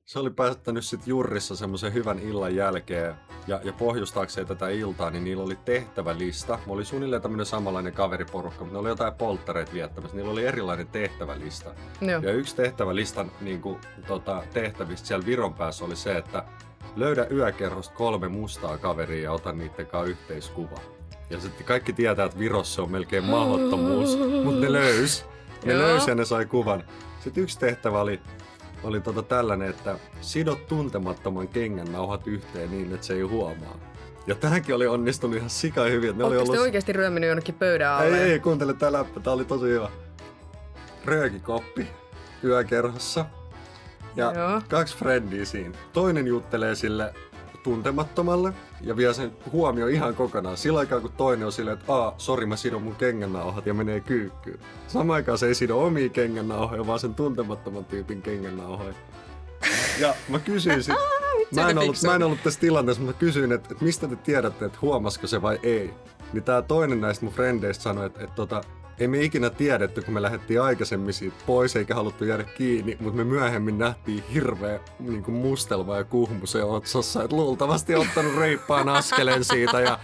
se oli päättänyt sitten Jurrissa semmoisen hyvän illan jälkeen. Ja, ja pohjustaakseen tätä iltaa, niin niillä oli tehtävälista. Mä oli suunnilleen tämmöinen samanlainen kaveriporukka, mutta ne oli jotain polttareita viettämässä. Niillä oli erilainen tehtävälista. Joo. Ja yksi tehtävälistan niin kuin, tota, tehtävistä siellä Viron päässä oli se, että löydä yökerhosta kolme mustaa kaveria ja ota niiden kanssa yhteiskuva. Ja sitten kaikki tietää, että Virossa on melkein mahdottomuus, mutta ne löys. Ne löysi ja ne sai kuvan. Sitten yksi tehtävä oli, oli tota tällainen, että sidot tuntemattoman kengän nauhat yhteen niin, että se ei huomaa. Ja tähänkin oli onnistunut ihan sika hyvin. Ne oli ollut... oikeasti ryöminyt jonnekin pöydän Ei, alle? ei, kuuntele tää läppä, tää oli tosi hyvä. Röökikoppi yökerhossa. Ja Joo. kaksi frendiä siinä. Toinen juttelee sille tuntemattomalle ja vie sen huomio ihan kokonaan. Sillä aikaa kun toinen on silleen, että aa, sori mä sidon mun kengännauhat ja menee kyykkyyn. Samaan aikaan se ei sido omia kengännauhoja, vaan sen tuntemattoman tyypin kengännauhoja. Ja mä kysyin sit, [LAUGHS] mä en, ollut, mä en ollut tässä tilanteessa, mutta mä kysyin, että, että mistä te tiedätte, että huomasiko se vai ei. Niin tää toinen näistä mun frendeistä sanoi, että, että, että ei me ikinä tiedetty, kun me lähdettiin aikaisemmin siitä pois eikä haluttu jäädä kiinni, mutta me myöhemmin nähtiin hirveä niin kuin mustelma ja kuhmu se otsassa, että luultavasti ottanut reippaan askeleen siitä ja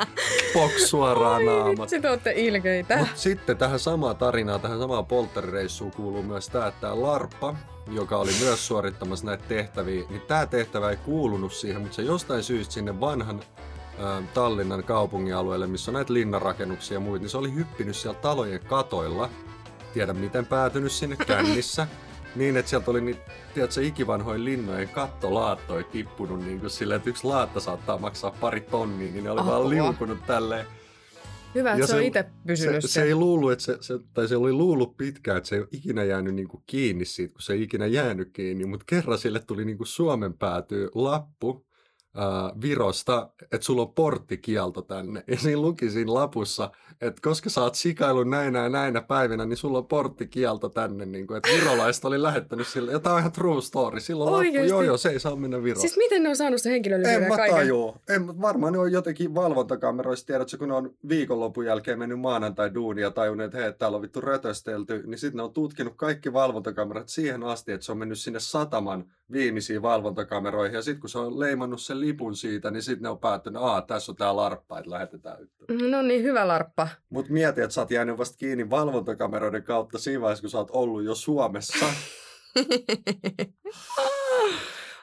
poks suoraan naamat. Sitten olette ilkeitä. Mut sitten tähän samaan tarinaan, tähän samaan polterireissuun kuuluu myös tämä, että tämä Larppa, joka oli myös suorittamassa näitä tehtäviä, niin tämä tehtävä ei kuulunut siihen, mutta se jostain syystä sinne vanhan Tallinnan kaupungin alueelle, missä on näitä linnanrakennuksia ja muita, niin se oli hyppinyt siellä talojen katoilla. Tiedä miten päätynyt sinne [LAUGHS] kännissä. niin, että sieltä oli niitä, tiedätkö, ikivanhojen linnojen kattolaattoja tippunut niin kuin silleen, että yksi laatta saattaa maksaa pari tonnia, niin ne oli oh, vaan liukunut tälleen. Hyvä, että se, se on itse pysynyt se, se, ei luullut, että se, se, tai se oli luullut pitkään, että se ei ole ikinä jäänyt niin kuin kiinni siitä, kun se ei ikinä jäänyt kiinni, mutta kerran sille tuli niin kuin Suomen päätyy lappu, äh, Virosta, että sulla on porttikielto tänne. Ja siinä luki siinä lapussa, että koska sä oot sikailut näinä ja näinä päivinä, niin sulla on porttikielto tänne. Niin kuin, että virolaista oli lähettänyt sille. Ja tää on ihan true story. Silloin Oikeasti? lappu, joo joo, se ei saa mennä Viroon. Siis miten ne on saanut se henkilöllisyyden En mä tajua. En, varmaan ne on jotenkin valvontakameroissa, tiedätkö, kun ne on viikonlopun jälkeen mennyt maanantai duunia ja tajunneet, että hei, täällä on vittu rötöstelty, niin sitten ne on tutkinut kaikki valvontakamerat siihen asti, että se on mennyt sinne sataman viimeisiin valvontakameroihin. Ja sitten kun se on leimannut sen lipun siitä, niin sitten ne on päättänyt, että tässä on tämä larppa, että lähetetään nyt. No niin, hyvä larppa. Mutta mieti, että sä oot jäänyt vasta kiinni valvontakameroiden kautta siinä vaiheessa, kun sä oot ollut jo Suomessa. [LAUGHS]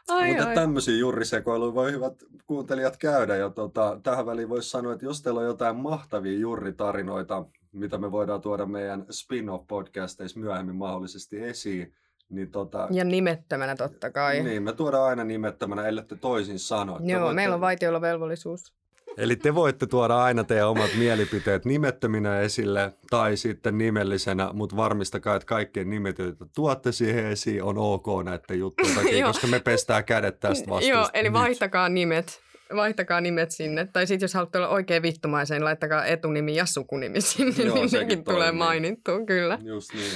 ai, Mutta tämmöisiä jurrisekoiluja voi hyvät kuuntelijat käydä. Ja tota, tähän väliin voisi sanoa, että jos teillä on jotain mahtavia jurritarinoita, mitä me voidaan tuoda meidän spin-off-podcasteissa myöhemmin mahdollisesti esiin, niin tota, ja nimettömänä totta kai. Niin, me tuodaan aina nimettömänä, ellette toisin sano. Joo, voitte... meillä on vaitiolla velvollisuus. Eli te voitte tuoda aina teidän omat mielipiteet nimettöminä esille tai sitten nimellisenä, mutta varmistakaa, että kaikkien nimet, joita tuotte siihen esiin, on ok näiden juttujen [LAUGHS] takia, koska me pestää kädet tästä vastuusta. [LAUGHS] Joo, eli vaihtakaa nimet vaihtakaa nimet sinne. Tai sitten jos haluatte olla oikein vittumaisen, laittakaa etunimi ja sukunimi sinne, Joo, niin nekin tulee mainittua, kyllä. Just niin.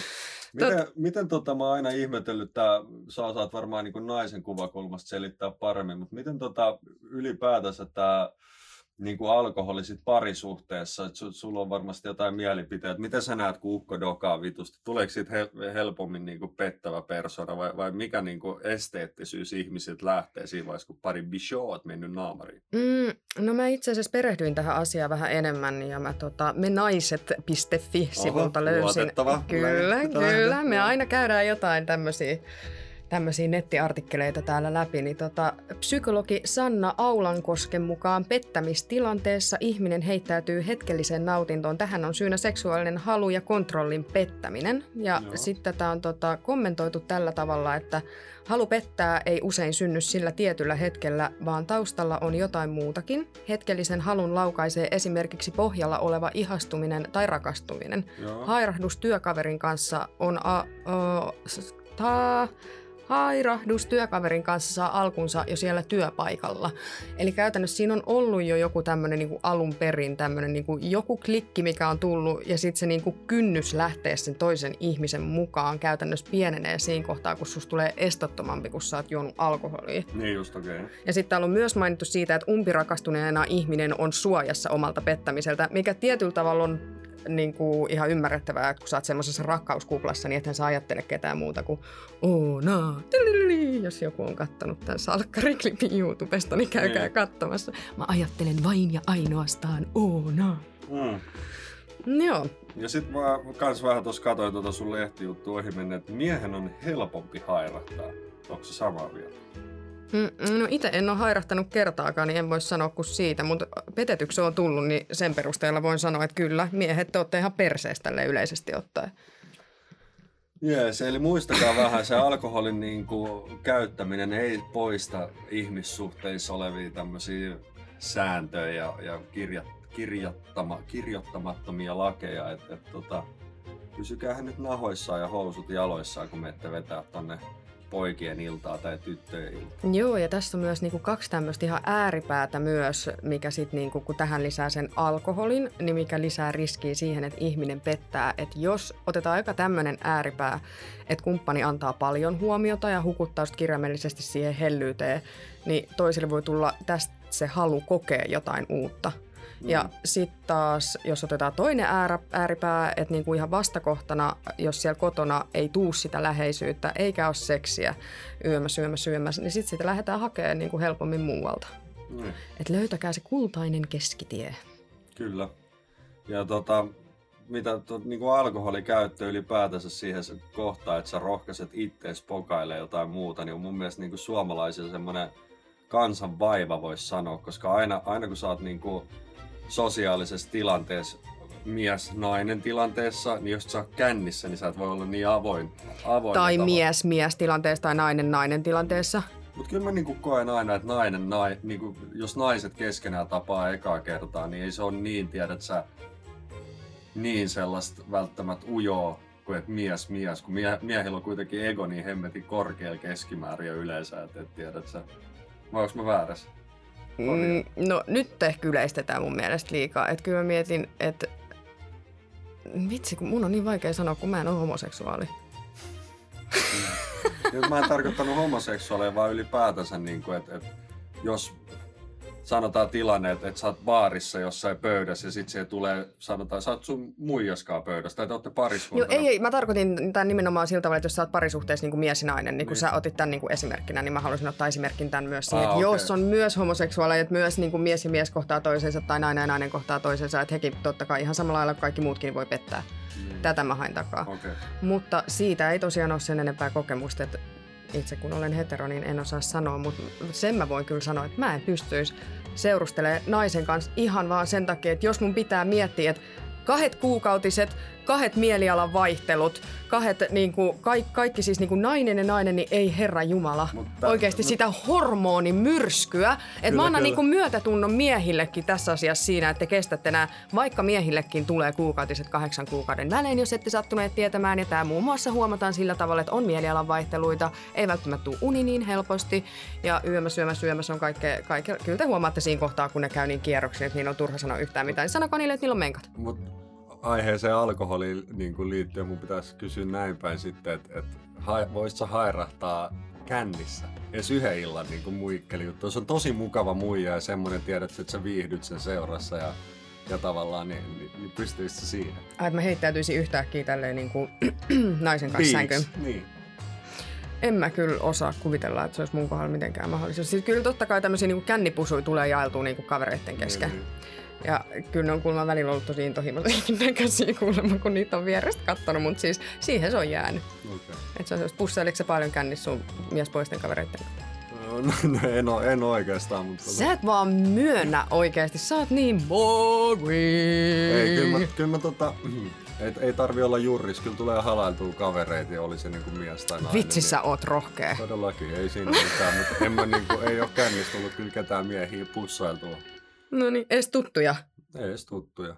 Miten, Tot... miten tota, mä oon aina ihmetellyt, tää, sä osaat varmaan niin naisen kuvakulmasta selittää paremmin, mutta miten tota, ylipäätänsä tämä niin kuin alkoholi sit parisuhteessa, että sulla on varmasti jotain mielipiteitä. Miten sä näet, kun ukko dokaa vitusti? Tuleeko siitä helpommin niin kuin pettävä persona vai, vai mikä niin kuin esteettisyys ihmisiltä lähtee siinä vaiheessa, kun pari bichot mennyt naamariin? Mm, no mä itse asiassa perehdyin tähän asiaan vähän enemmän ja mä tota, me naiset.fi-sivulta löysin. Kyllä, kyllä. Me aina käydään jotain tämmöisiä tämmöisiä nettiartikkeleita täällä läpi, niin tota, psykologi Sanna Aulankosken mukaan pettämistilanteessa ihminen heittäytyy hetkelliseen nautintoon. Tähän on syynä seksuaalinen halu ja kontrollin pettäminen. Ja Joo. sitten tätä on tota, kommentoitu tällä tavalla, että halu pettää ei usein synny sillä tietyllä hetkellä, vaan taustalla on jotain muutakin. Hetkellisen halun laukaisee esimerkiksi pohjalla oleva ihastuminen tai rakastuminen. Joo. Hairahdus työkaverin kanssa on a, a, ta, hairahdus työkaverin kanssa saa alkunsa jo siellä työpaikalla. Eli käytännössä siinä on ollut jo joku tämmöinen niin alun perin tämmöinen niin joku klikki, mikä on tullut ja sitten se niin kuin kynnys lähteä sen toisen ihmisen mukaan käytännössä pienenee siinä kohtaa, kun susta tulee estottomampi, kun sä oot juonut alkoholia. Niin just okei. Okay. Ja sitten täällä on myös mainittu siitä, että umpirakastuneena ihminen on suojassa omalta pettämiseltä, mikä tietyllä tavalla on niin kuin ihan ymmärrettävää, että kun sä oot semmoisessa rakkauskuplassa, niin ethän sä ajattele ketään muuta kuin Oona, jos joku on kattonut tämän salkkariklipin YouTubesta, niin käykää mm. katsomassa. Mä ajattelen vain ja ainoastaan Oona. Mm. Joo. Ja sit mä kans vähän tuossa katsoin tuota sun lehtijuttu ohi että miehen on helpompi hairahtaa. Onko se samaa vielä? Mm, no itse en ole hairahtanut kertaakaan, niin en voi sanoa kuin siitä, mutta petetyksi on tullut, niin sen perusteella voin sanoa, että kyllä, miehet te olette ihan perseestä tälle yleisesti ottaen. Jees, eli muistakaa vähän, se alkoholin niin kuin, käyttäminen ei poista ihmissuhteissa olevia tämmöisiä sääntöjä ja, ja kirjat, kirjoittama, kirjoittamattomia lakeja. Et, et, tota, pysykäähän nyt nahoissaan ja housut jaloissaan, kun menette vetää tonne poikien iltaa tai tyttöjen iltaa. Joo, ja tässä on myös niinku kaksi tämmöistä ihan ääripäätä myös, mikä sitten niinku, kun tähän lisää sen alkoholin, niin mikä lisää riskiä siihen, että ihminen pettää. Että jos otetaan aika tämmöinen ääripää, että kumppani antaa paljon huomiota ja hukuttaa kirjaimellisesti siihen hellyyteen, niin toisille voi tulla tästä se halu kokea jotain uutta. Ja mm. sitten taas, jos otetaan toinen äärä, ääripää, että niinku ihan vastakohtana, jos siellä kotona ei tuu sitä läheisyyttä, eikä ole seksiä yömä, syömä, syömässä, niin sitten sitä lähdetään hakemaan niinku helpommin muualta. Mm. Että löytäkää se kultainen keskitie. Kyllä. Ja tota, mitä to, niin kuin alkoholikäyttö ylipäätänsä siihen se kohtaan, että sä rohkaiset ittees pokaille jotain muuta, niin on mun mielestä niin kuin suomalaisilla semmoinen kansan vaiva, voisi sanoa, koska aina, aina kun sä oot niin kuin sosiaalisessa tilanteessa, mies-nainen tilanteessa, niin jos sä oot kännissä, niin sä et voi olla niin avoin. avoin tai mies-mies tilanteessa tai nainen-nainen tilanteessa. Mutta kyllä mä niinku koen aina, että nainen, nai, niinku, jos naiset keskenään tapaa ekaa kertaa, niin ei se ole niin, tiedät sä, niin sellaista välttämättä ujoa kuin että mies mies, kun mie, miehillä on kuitenkin ego niin hemmetin korkealla keskimäärin yleensä, että et tiedät sä, vai onko mä väärässä? Mm, no nyt ehkä yleistetään mun mielestä liikaa. Että kyllä mä mietin, että vitsi, kun mun on niin vaikea sanoa, kun mä en ole homoseksuaali. Nyt mä en tarkoittanut homoseksuaaleja, vaan ylipäätänsä, niin kuin, että, että jos sanotaan tilanne, että, että sä oot baarissa jossain pöydässä ja sitten siihen tulee, sanotaan, sä oot sun muijaskaa pöydässä tai te ootte pariskuntana. Joo, ei, ei, mä tarkoitin tämän nimenomaan sillä tavalla, että jos sä oot parisuhteessa niin kuin mies ja nainen, niin kun niin. sä otit tämän niin kuin esimerkkinä, niin mä haluaisin ottaa esimerkin tämän myös siihen, että okay. jos on myös homoseksuaaleja, että myös niin kuin mies ja mies kohtaa toisensa tai nainen ja nainen kohtaa toisensa, että hekin totta kai ihan samalla lailla kuin kaikki muutkin voi pettää. Niin. Tätä mä hain takaa. Okay. Mutta siitä ei tosiaan ole sen enempää kokemusta, että itse kun olen hetero, niin en osaa sanoa, mutta sen mä voin kyllä sanoa, että mä en pystyisi seurustelee naisen kanssa ihan vaan sen takia, että jos mun pitää miettiä, että kahdet kuukautiset kahdet mielialan vaihtelut, kahdet, niin kuin, kaikki, kaikki siis niin kuin nainen ja nainen, niin ei herra Jumala. Mutta, Oikeasti mutta... sitä hormonimyrskyä. Että mä annan niin kuin myötätunnon miehillekin tässä asiassa siinä, että te kestätte nämä, vaikka miehillekin tulee kuukautiset kahdeksan kuukauden välein, jos ette sattuneet tietämään. Ja tämä muun muassa huomataan sillä tavalla, että on mielialan vaihteluita, ei välttämättä tule uni niin helposti. Ja yömä, syömä, syömässä on kaikkea, kaikkea. Kyllä te huomaatte siinä kohtaa, kun ne käy niin kierroksia, että niin on turha sanoa yhtään mitään. Niin sanokaa niille, että niillä on menkat. Mut aiheeseen alkoholiin niin kuin liittyen mun pitäisi kysyä näin päin sitten, että, että ha, voisitko hairahtaa kännissä edes yhden illan niin kuin muikkeli juttu. Se on tosi mukava muija ja semmoinen tiedät, että sä viihdyt sen seurassa ja, ja tavallaan niin, niin, niin pystyisit siihen. Ai, että mä heittäytyisin yhtäkkiä tälleen niin kuin [CLEARS THROAT] naisen kanssa sänkyyn. Niin. En mä kyllä osaa kuvitella, että se olisi mun kohdalla mitenkään mahdollista. Siis kyllä totta kai tämmöisiä niin kännipusuja tulee jaeltua niin kuin kavereiden kesken. Niin, niin. Ja kyllä ne on kuulemma välillä ollut tosi intohimoisiakin näköisiä kuulemma, kun niitä on vierestä kattonut, mutta siis siihen se on jäänyt. Okay. Että se on pussailiko se paljon kännissä sun miespoisten kavereiden No, no, en, en oikeastaan, mutta... Tota- Sä et vaan myönnä oikeasti, sä oot niin boring. Ei, kyllä mä, kyllä mä tota, [CLEARS THROAT] ei, ei tarvi olla juris, kyllä tulee halailtua kavereita ja oli se niinku mies tai nainen. Vitsi sä oot rohkea. Todellakin, ei siinä mitään, mutta en mä niinku, ei oo kännistä tullut kyllä ketään miehiä pussailtua. No niin, edes tuttuja. Edes tuttuja.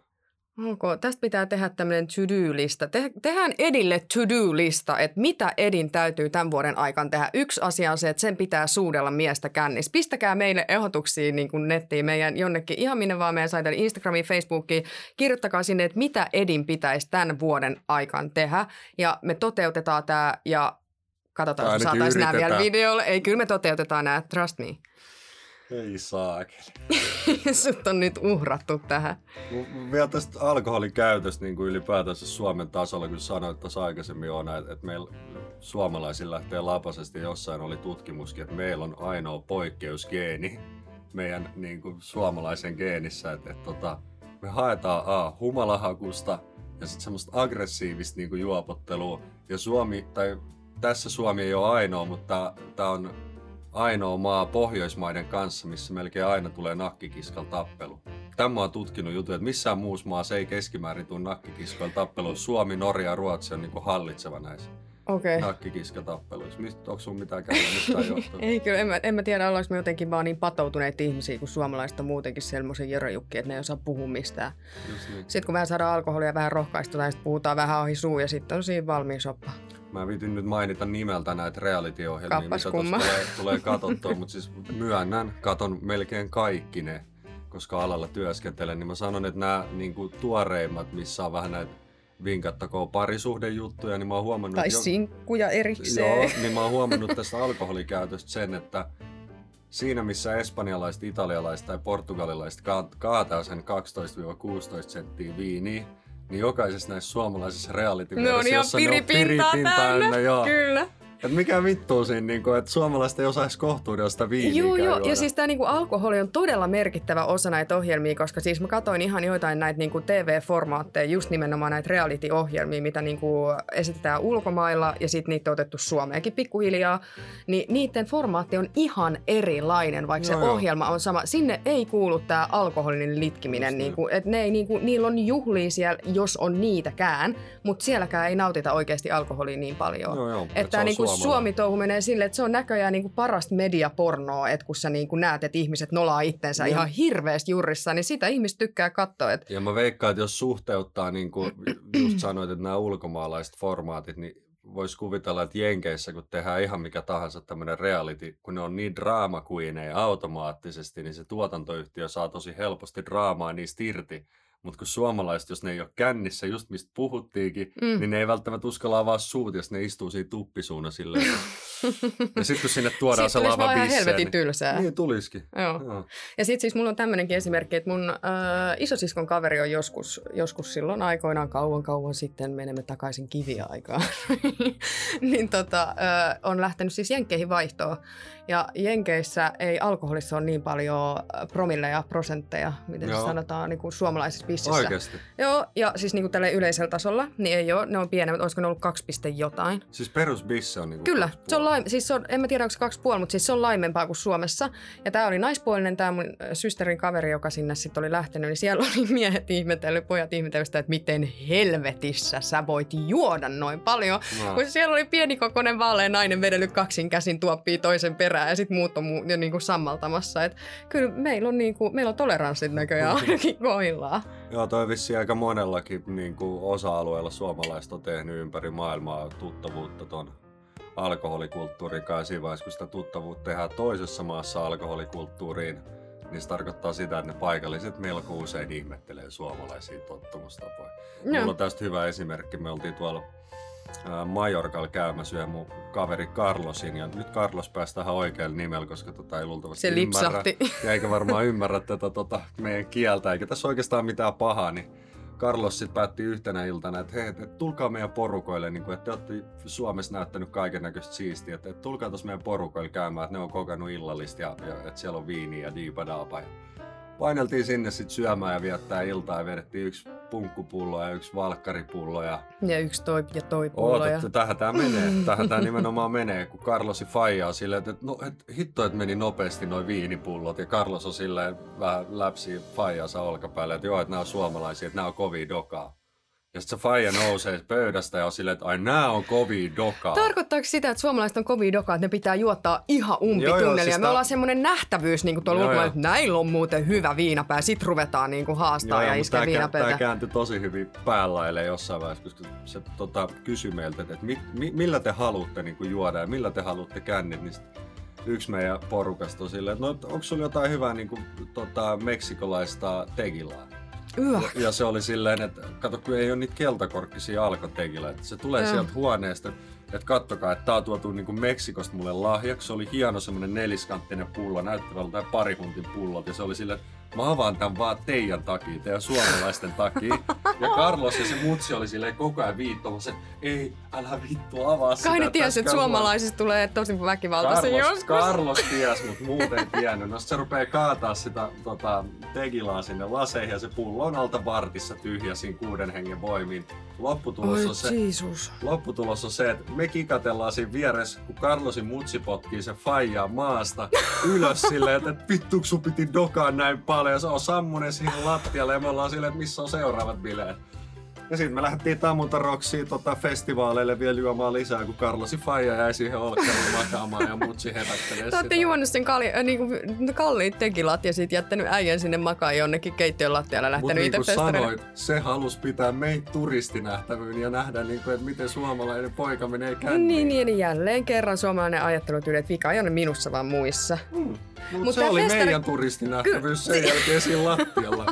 Okay, tästä pitää tehdä tämmöinen to-do-lista. Te- tehdään Edille to-do-lista, että mitä Edin täytyy tämän vuoden aikana tehdä. Yksi asia on se, että sen pitää suudella miestä kännis. Pistäkää meille ehdotuksia niin kuin nettiin meidän jonnekin, ihan minne vaan meidän saitelle Instagramiin, Facebookiin. Kirjoittakaa sinne, että mitä Edin pitäisi tämän vuoden aikana tehdä. Ja me toteutetaan tämä ja katsotaan, jos saataisiin nämä vielä videolle. Ei, kyllä me toteutetaan nämä, trust me. Ei saakeli. [LAUGHS] Sut on nyt uhrattu tähän. Vielä tästä alkoholin käytöstä niin kuin ylipäätänsä Suomen tasolla, kun sanoit tuossa aikaisemmin on, että, että meillä suomalaisilla lähtee lapasesti jossain oli tutkimuskin, että meillä on ainoa poikkeusgeeni meidän niin kuin, suomalaisen geenissä, että, että, että tota, me haetaan A, humalahakusta ja sitten semmoista aggressiivista niin kuin, juopottelua. Ja Suomi, tai tässä Suomi ei ole ainoa, mutta tämä on ainoa maa Pohjoismaiden kanssa, missä melkein aina tulee nakkikiskal tappelu. Tämä on tutkinut juttu, että missään muussa maassa ei keskimäärin tule nakkikiskal tappelu. Suomi, Norja ja Ruotsi on niin hallitseva näissä. Okei. Okay. Nakkikiskatappeluissa. Mistä, onko sun mitään käynyt mistään Ei kyllä, en mä, en mä tiedä, ollaanko me jotenkin vaan niin patoutuneet ihmisiä, kun suomalaiset on muutenkin semmoisen jöröjukki, että ne ei osaa puhua mistään. Niin. Sitten kun vähän saadaan alkoholia vähän rohkaistua, sitten puhutaan vähän ohi suu ja sitten on siinä valmiin soppa. Mä viitin nyt mainita nimeltä näitä reality-ohjelmia, Kappas mitä tuossa tulee, tulee katsottua, mutta siis myönnän, katon melkein kaikki ne, koska alalla työskentelen, niin mä sanon, että nämä niin kuin, tuoreimmat, missä on vähän näitä vinkattakoon parisuhdejuttuja, niin mä oon huomannut... Tai jo- sinkkuja erikseen. Joo, [LAUGHS] niin mä oon huomannut tästä alkoholikäytöstä sen, että siinä missä espanjalaiset, italialaiset tai portugalilaiset ka- kaataa sen 12-16 senttiä viiniä, niin jokaisessa näissä suomalaisissa reality Ne on ihan piripintaa täynnä. joo. Kyllä. Et mikä vittu siinä, niinku, että suomalaiset ei osaisi kohtuudella sitä viiniä Joo, joo. Ja siis tämä niinku alkoholi on todella merkittävä osa näitä ohjelmia, koska siis mä katsoin ihan joitain näitä niinku TV-formaatteja, just nimenomaan näitä reality-ohjelmia, mitä niinku esitetään ulkomailla ja sitten niitä on otettu Suomeenkin pikkuhiljaa. Niin niiden formaatti on ihan erilainen, vaikka Joo, se joo. ohjelma on sama. Sinne ei kuulu tämä alkoholinen litkiminen, niin. niinku, että ne ei, niinku, niillä on juhlia siellä, jos on niitäkään, mutta sielläkään ei nautita oikeasti alkoholia niin paljon. Joo, joo, et Että se on niinku suomalainen. Suomi-touhu menee silleen, että se on näköjään niinku parasta mediapornoa, että kun sä niinku näet, että ihmiset nolaa itsensä Joo. ihan hirveästi jurissa, niin sitä ihmiset tykkää katsoa. Että Ja mä veikkaan, että jos suhteuttaa, niin kuin [CLEARS THROAT] just sanoit, että nämä ulkomaalaiset formaatit, niin voisi kuvitella, että Jenkeissä, kun tehdään ihan mikä tahansa tämmöinen reality, kun ne on niin drama queeneja automaattisesti, niin se tuotantoyhtiö saa tosi helposti draamaa niistä irti. Mutta kun suomalaiset, jos ne ei ole kännissä, just mistä puhuttiinkin, Mm. niin ne ei välttämättä uskalla avaa suut, jos ne istuu siinä tuppisuuna silleen. [LAUGHS] ja sitten kun sinne tuodaan se lava vaan ihan helvetin niin, tylsää. niin tulisikin. Joo. Joo. Ja sitten siis mulla on tämmöinenkin esimerkki, että mun äh, isosiskon kaveri on joskus, joskus silloin aikoinaan kauan kauan sitten, menemme takaisin kiviaikaan, [LAUGHS] niin tota, äh, on lähtenyt siis Jenkkeihin vaihtoon. Ja Jenkeissä ei alkoholissa ole niin paljon äh, promilleja, prosentteja, miten se Joo. sanotaan, niin kuin suomalaisessa bississä. Oikeasti. Joo, ja siis niin kuin tällä yleisellä tasolla, niin ei ole, ne on pienemmät, olisiko ne ollut kaksi piste jotain. Siis perusbisse on niinku Kyllä, kaksi se on, laim, siis se on, en mä tiedä onko se kaksi puoli, mutta siis se on laimempaa kuin Suomessa. Ja tämä oli naispuolinen, tämä mun ö, systerin kaveri, joka sinne sitten oli lähtenyt, niin siellä [LAUGHS] oli miehet ihmetellyt, pojat ihmetellyt sitä, että miten helvetissä sä voit juoda noin paljon. No. Kun siellä oli pienikokoinen vaalea nainen vedellyt kaksin käsin tuoppii toisen perään ja sitten muut on mu- jo niinku sammaltamassa. Et kyllä meillä on, niinku, meillä on toleranssit näköjään ainakin koillaan. Joo, toi vissiin aika monellakin niin kuin osa-alueella suomalaiset on tehnyt ympäri maailmaa tuttavuutta ton alkoholikulttuurin kanssa. Siinä vaiheessa, kun sitä tuttavuutta tehdään toisessa maassa alkoholikulttuuriin, niin se tarkoittaa sitä, että ne paikalliset melko usein ihmettelee suomalaisia tottumustapoja. Joo. Mulla on tästä hyvä esimerkki. Me oltiin tuolla Majorkalla käymässä yhden mun kaveri Carlosin, ja nyt Carlos pääsi tähän oikealle nimellä, koska tota ei luultavasti Se ymmärrä. lipsahti. Ja [LAUGHS] eikä varmaan ymmärrä tätä tota, meidän kieltä, eikä tässä oikeastaan mitään pahaa, niin Carlos sitten päätti yhtenä iltana, että hei, et tulkaa meidän porukoille, niin kuin, että te olette Suomessa näyttänyt kaiken näköistä siistiä, että, että tulkaa tuossa meidän porukoille käymään, että ne on kokenut illallista ja, ja että siellä on viiniä ja diipadaapa. Ja paineltiin sinne sitten syömään ja viettää iltaa ja vedettiin yksi punkkupullo ja yksi valkkaripullo ja Ja yksi toi ja toi pullo. Ja... tähän tää menee. Tähän tää nimenomaan menee, kun Carlosi faijaa silleen, että no, et, hitto, että meni nopeasti noin viinipullot. Ja Carlos on silleen vähän läpsi faijansa olkapäälle, että joo, että nämä on suomalaisia, että nämä on kovia dokaa. Ja sitten se faija nousee pöydästä ja on silleen, että ai nää on kovia dokaa. Tarkoittaako sitä, että suomalaiset on kovia dokaa, että ne pitää juottaa ihan umpitunnelia? Joo, joo, siis Me tää- ollaan semmoinen nähtävyys niin kuin tuolla Joo, ulkomailla, joo. että näillä on muuten hyvä viinapää. Sitten ruvetaan niin kuin haastaa ja mutta iskeä viinapäätä. tää kääntyi tosi hyvin päällaille jossain vaiheessa, koska se tota, kysyi meiltä, että mi, mi, millä te haluatte niin juoda ja millä te haluatte kännit, niin yksi meidän porukasta on silleen, että no, onko sulla jotain hyvää niin kuin, tota, meksikolaista tegilaa? Yö. Ja, ja se oli silleen, että kato, kun ei ole niitä keltakorkkisia alkotegillä, että se tulee Joo. sieltä huoneesta, että kattokaa, että tää on tuotu niin Meksikosta mulle lahjaksi. Se oli hieno semmonen neliskanttinen pullo, näyttävältä tai parihuntin pullot, ja se oli silleen, että mä avaan tämän vaan teidän takia, teidän suomalaisten takia. Ja Carlos ja se mutsi oli silleen koko ajan viittomassa, että ei, älä vittu avaa sitä. Kai ne tiesi, että suomalaisista tulee tosi väkivaltaisia Carlos, joskus. Carlos ties, mutta muuten ei tiennyt. No se rupeaa kaataa sitä tota, tegilaa sinne laseihin ja se pullo on alta vartissa tyhjä siinä kuuden hengen voimiin. Lopputulos Oi on se, Jeesus. lopputulos on se, että me kikatellaan siinä vieressä, kun Carlosin mutsi potkii sen faijaa maasta ylös silleen, että et vittu sun piti dokaa näin paljon. Ja se on sammunen siihen lattialle ja me ollaan silleen, että missä on seuraavat bileet. Ja sitten me lähdettiin Tammunta Rocksiin tota, festivaaleille vielä juomaan lisää, kun Karlosi Faija jäi siihen olkkarille makaamaan ja mutsi herättelee Te olette juonut sen kalli, äh, niinku, kalliit tekilat ja sitten jättänyt äijän sinne makaan jonnekin keittiön lattialle lähtenyt itse niin sanoit, se halusi pitää meitä turistinähtävyyn ja nähdä, niin kuin, että miten suomalainen poika menee känniin. Niin, niin, jälleen kerran suomalainen ajattelutyyli, että vika ei ole muissa vaan muissa. Mm. Mut Mut se oli festari- meidän turistinähtävyys sen [LAUGHS] jälkeen siinä lattialla.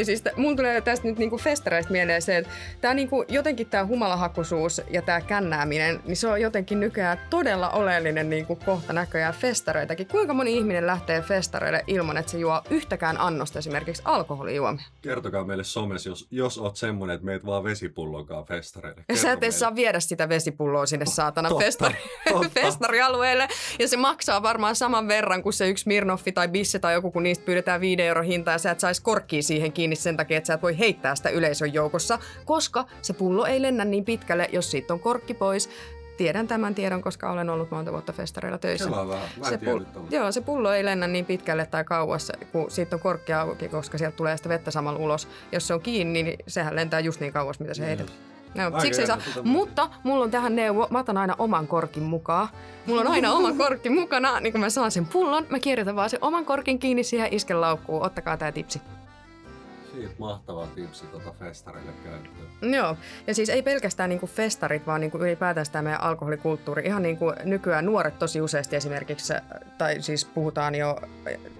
50-50. Siis t- mun tulee tästä nyt niinku festareista mieleen se, että tää niinku, jotenkin tämä humalahakuisuus ja tämä kännääminen, niin se on jotenkin nykyään todella oleellinen niinku kohta näköjään festareitakin. Kuinka moni ihminen lähtee festareille ilman, että se juo yhtäkään annosta esimerkiksi alkoholijuomia? Kertokaa meille somessa, jos, jos oot semmonen, että meet vaan vesipullokaan festareille. Ja Kerro sä et meille. saa viedä sitä vesipulloa sinne saatana Totta, festari, totta. [LAUGHS] festarialueelle. Ja se maksaa varmaan saman verran kuin se yksi Mirnoffi tai Bisse tai joku, kun niistä pyydetään 5 euro hintaa ja sä et saisi korkkia siihen kiinni sen takia, että sä et voi heittää sitä yleisön joukossa, koska se pullo ei lennä niin pitkälle, jos siitä on korkki pois. Tiedän tämän tiedon, koska olen ollut monta vuotta festareilla töissä. Se, tiennyt pul- tollaista. joo, se pullo ei lennä niin pitkälle tai kauas, kun siitä on korkki auki, koska sieltä tulee sitä vettä samalla ulos. Jos se on kiinni, niin sehän lentää just niin kauas, mitä se heität. No, Aika siksi ei saa. Mutta mulla on tähän neuvo, mä otan aina oman korkin mukaan. Mulla on aina oma korkki mukana, niin kun mä saan sen pullon, mä kierrätän vaan sen oman korkin kiinni siihen isken laukkuun. Ottakaa tää tipsi. Siitä mahtavaa tipsi tuota festarille käyttöön. Joo, ja siis ei pelkästään niinku festarit, vaan niinku ylipäätään tämä meidän alkoholikulttuuri. Ihan niin kuin nykyään nuoret tosi useasti esimerkiksi, tai siis puhutaan jo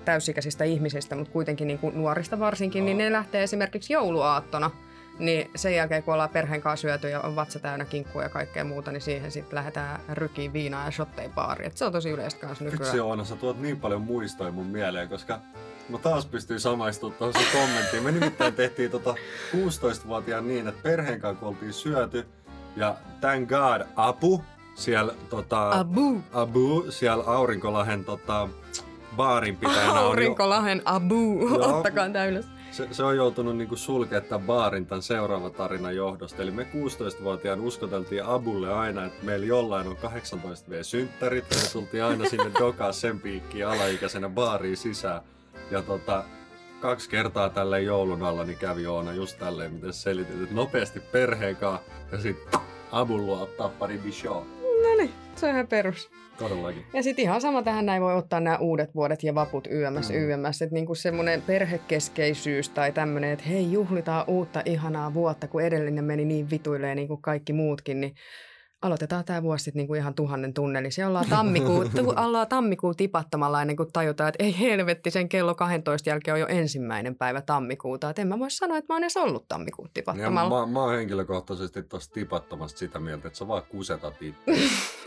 täysikäisistä ihmisistä, mutta kuitenkin niinku nuorista varsinkin, niin ne lähtee esimerkiksi jouluaattona. Niin sen jälkeen, kun ollaan perheen kanssa syöty ja on vatsa täynnä kinkkua ja kaikkea muuta, niin siihen sitten lähdetään rykiin viinaa ja shotteja baariin. Et se on tosi yleistä kanssa nykyään. Vitsi Oona, sä tuot niin paljon muistoja mun mieleen, koska mä taas pystyin samaistumaan tuohon sun kommenttiin. Me nimittäin tehtiin tota 16-vuotiaan niin, että perheen kanssa kun oltiin syöty ja thank god Apu siellä tota, Abu. Abu siellä Aurinkolahen tota, baarin pitäjänä on Aurinkolahen Abu. Joo. Ottakaa tää ylös. Se, se, on joutunut niinku sulkemaan baarin tämän seuraavan tarinan johdosta. Eli me 16-vuotiaan uskoteltiin Abulle aina, että meillä jollain on 18V-synttärit. Ja me tultiin aina sinne dokaa sen piikkiin alaikäisenä baariin sisään. Ja tota, kaksi kertaa tälle joulun alla niin kävi Oona just tälleen, miten selitit, että nopeasti perheen kanssa ja sitten Abun ottaa pari bishoa. No niin, se on ihan perus. Todellakin. Ja sitten ihan sama tähän näin voi ottaa nämä uudet vuodet ja vaput YMS, Mm. YMS. Että niinku semmoinen perhekeskeisyys tai tämmöinen, että hei juhlitaan uutta ihanaa vuotta, kun edellinen meni niin vituilleen niin kuin kaikki muutkin, niin aloitetaan tämä vuosi sitten niinku ihan tuhannen tunnelissa. Ja ollaan tammikuu, [LAUGHS] tu, ollaan tammikuu tipattomalla ennen kuin tajutaan, että ei helvetti, sen kello 12 jälkeen on jo ensimmäinen päivä tammikuuta. Että en mä voi sanoa, että mä oon edes ollut tammikuun Ja tipattomalla. mä, mä oon henkilökohtaisesti tosta tipattomasta sitä mieltä, että sä vaan kusetat.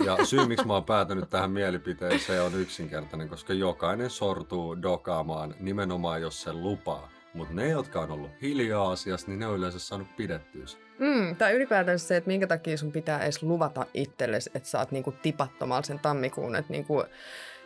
Ja syy, miksi mä oon päätynyt tähän mielipiteeseen on yksinkertainen, koska jokainen sortuu dokaamaan nimenomaan, jos se lupaa. Mutta ne, jotka on ollut hiljaa asiasta, niin ne on yleensä saanut pidettyä sen. Mm, tai ylipäätään se, että minkä takia sun pitää edes luvata itsellesi, että sä oot niinku tipattomalla sen tammikuun. Että niinku,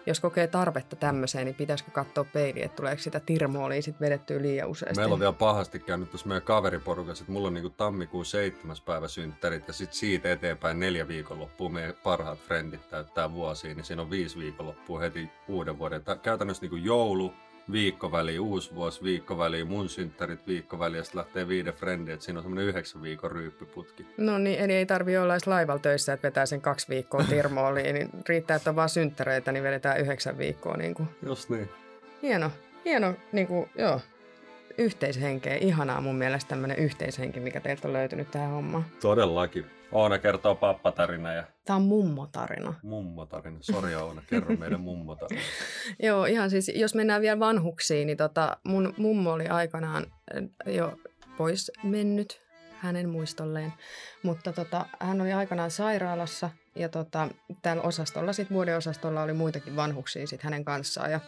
jos kokee tarvetta tämmöiseen, niin pitäisikö katsoa peiliin, että tuleeko sitä tirmoolia sit vedettyä liian useasti. Meillä on vielä pahasti käynyt tuossa meidän kaveriporukassa, että mulla on niinku tammikuun seitsemäs päivä synttärit ja sitten siitä eteenpäin neljä viikonloppua meidän parhaat frendit täyttää vuosia, niin siinä on viisi viikonloppua heti uuden vuoden. Tää- Käytännössä niinku joulu, viikko väliin, uusi vuosi, viikko väliin, mun synttärit, viikko väliin ja sitten lähtee viiden frendi, että siinä on semmoinen yhdeksän viikon ryyppyputki. No niin, eli ei tarvi olla edes laivalla töissä, että vetää sen kaksi viikkoa tirmooliin, niin riittää, että on vaan synttäreitä, niin vedetään yhdeksän viikkoa. Niin kuin. Just niin. Hieno, hieno, niin kuin, joo, yhteishenkeä. Ihanaa mun mielestä tämmöinen yhteishenki, mikä teiltä on löytynyt tähän hommaan. Todellakin. Oona kertoo pappatarina ja Tämä on mummotarina. mummotarina. Sori Oona, kerro meidän mummotarina. [LAUGHS] Joo, ihan siis, jos mennään vielä vanhuksiin, niin tota, mun mummo oli aikanaan äh, jo pois mennyt hänen muistolleen. Mutta tota, hän oli aikanaan sairaalassa ja tota, täällä osastolla, sit vuodeosastolla oli muitakin vanhuksia sit hänen kanssaan. Ja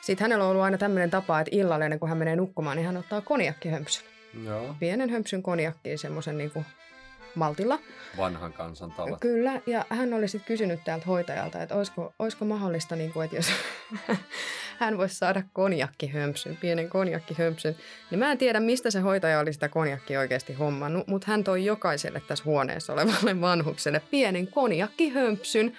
sitten hänellä on ollut aina tämmöinen tapa, että illalla ennen kuin hän menee nukkumaan, niin hän ottaa konjakkihömpsyn. Joo. Pienen hömpsyn konjakkiin semmoisen niin maltilla. Vanhan kansan tavat. Kyllä, ja hän oli sitten kysynyt täältä hoitajalta, että olisiko, olisiko mahdollista, niin kuin, että jos [LAUGHS] hän voisi saada konjakkihömpsyn, pienen konjakkihömpsyn, niin mä en tiedä, mistä se hoitaja oli sitä konjakkia oikeasti hommannut, mutta hän toi jokaiselle tässä huoneessa olevalle vanhukselle pienen konjakkihömpsyn,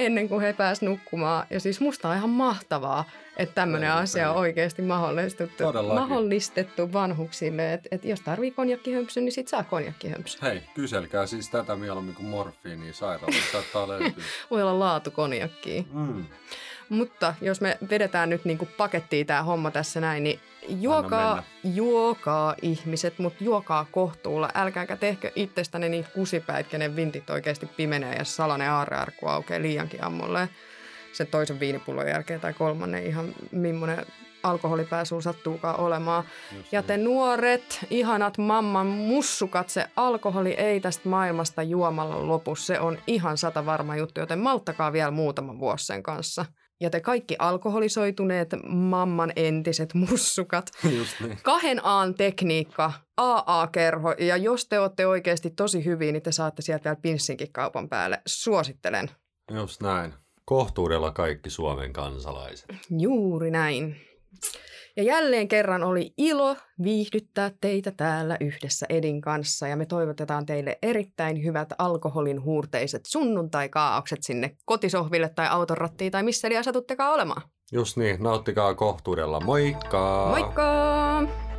ennen kuin he pääsivät nukkumaan. Ja siis musta on ihan mahtavaa, että tämmöinen asia on oikeasti mahdollistettu, mahdollistettu vanhuksille. Että et jos tarvii konjakkihömpsy, niin sit saa konjakkihömpsy. Hei, kyselkää siis tätä mieluummin kuin morfiini sairaalassa saattaa löytyä. [LAUGHS] Voi olla laatu konjakkiin. Mm. Mutta jos me vedetään nyt niin kuin pakettiin tämä homma tässä näin, niin juokaa, juokaa ihmiset, mutta juokaa kohtuulla. Älkääkä tehkö itsestäne niin kusipäät, kenen vintit oikeasti pimenee ja salainen aarrearkku aukeaa liiankin ammolle sen toisen viinipullon jälkeen tai kolmannen ihan millainen alkoholipääsuun sattuukaan olemaan. Just ja te niin. nuoret, ihanat mamman mussukat, se alkoholi ei tästä maailmasta juomalla lopu. Se on ihan sata varma juttu, joten malttakaa vielä muutama vuosi sen kanssa. Ja te kaikki alkoholisoituneet mamman entiset mussukat. [LAUGHS] Just niin. Kahden aan tekniikka, AA-kerho. Ja jos te olette oikeasti tosi hyviä, niin te saatte sieltä vielä pinssinkin kaupan päälle. Suosittelen. Just näin. Kohtuudella kaikki Suomen kansalaiset. Juuri näin. Ja jälleen kerran oli ilo viihdyttää teitä täällä yhdessä Edin kanssa ja me toivotetaan teille erittäin hyvät alkoholin huurteiset sunnuntai-kaaukset sinne kotisohville tai autonrattiin tai missä eli asatuttekaan olemaan. Just niin, nauttikaa kohtuudella. Moikka! Moikka!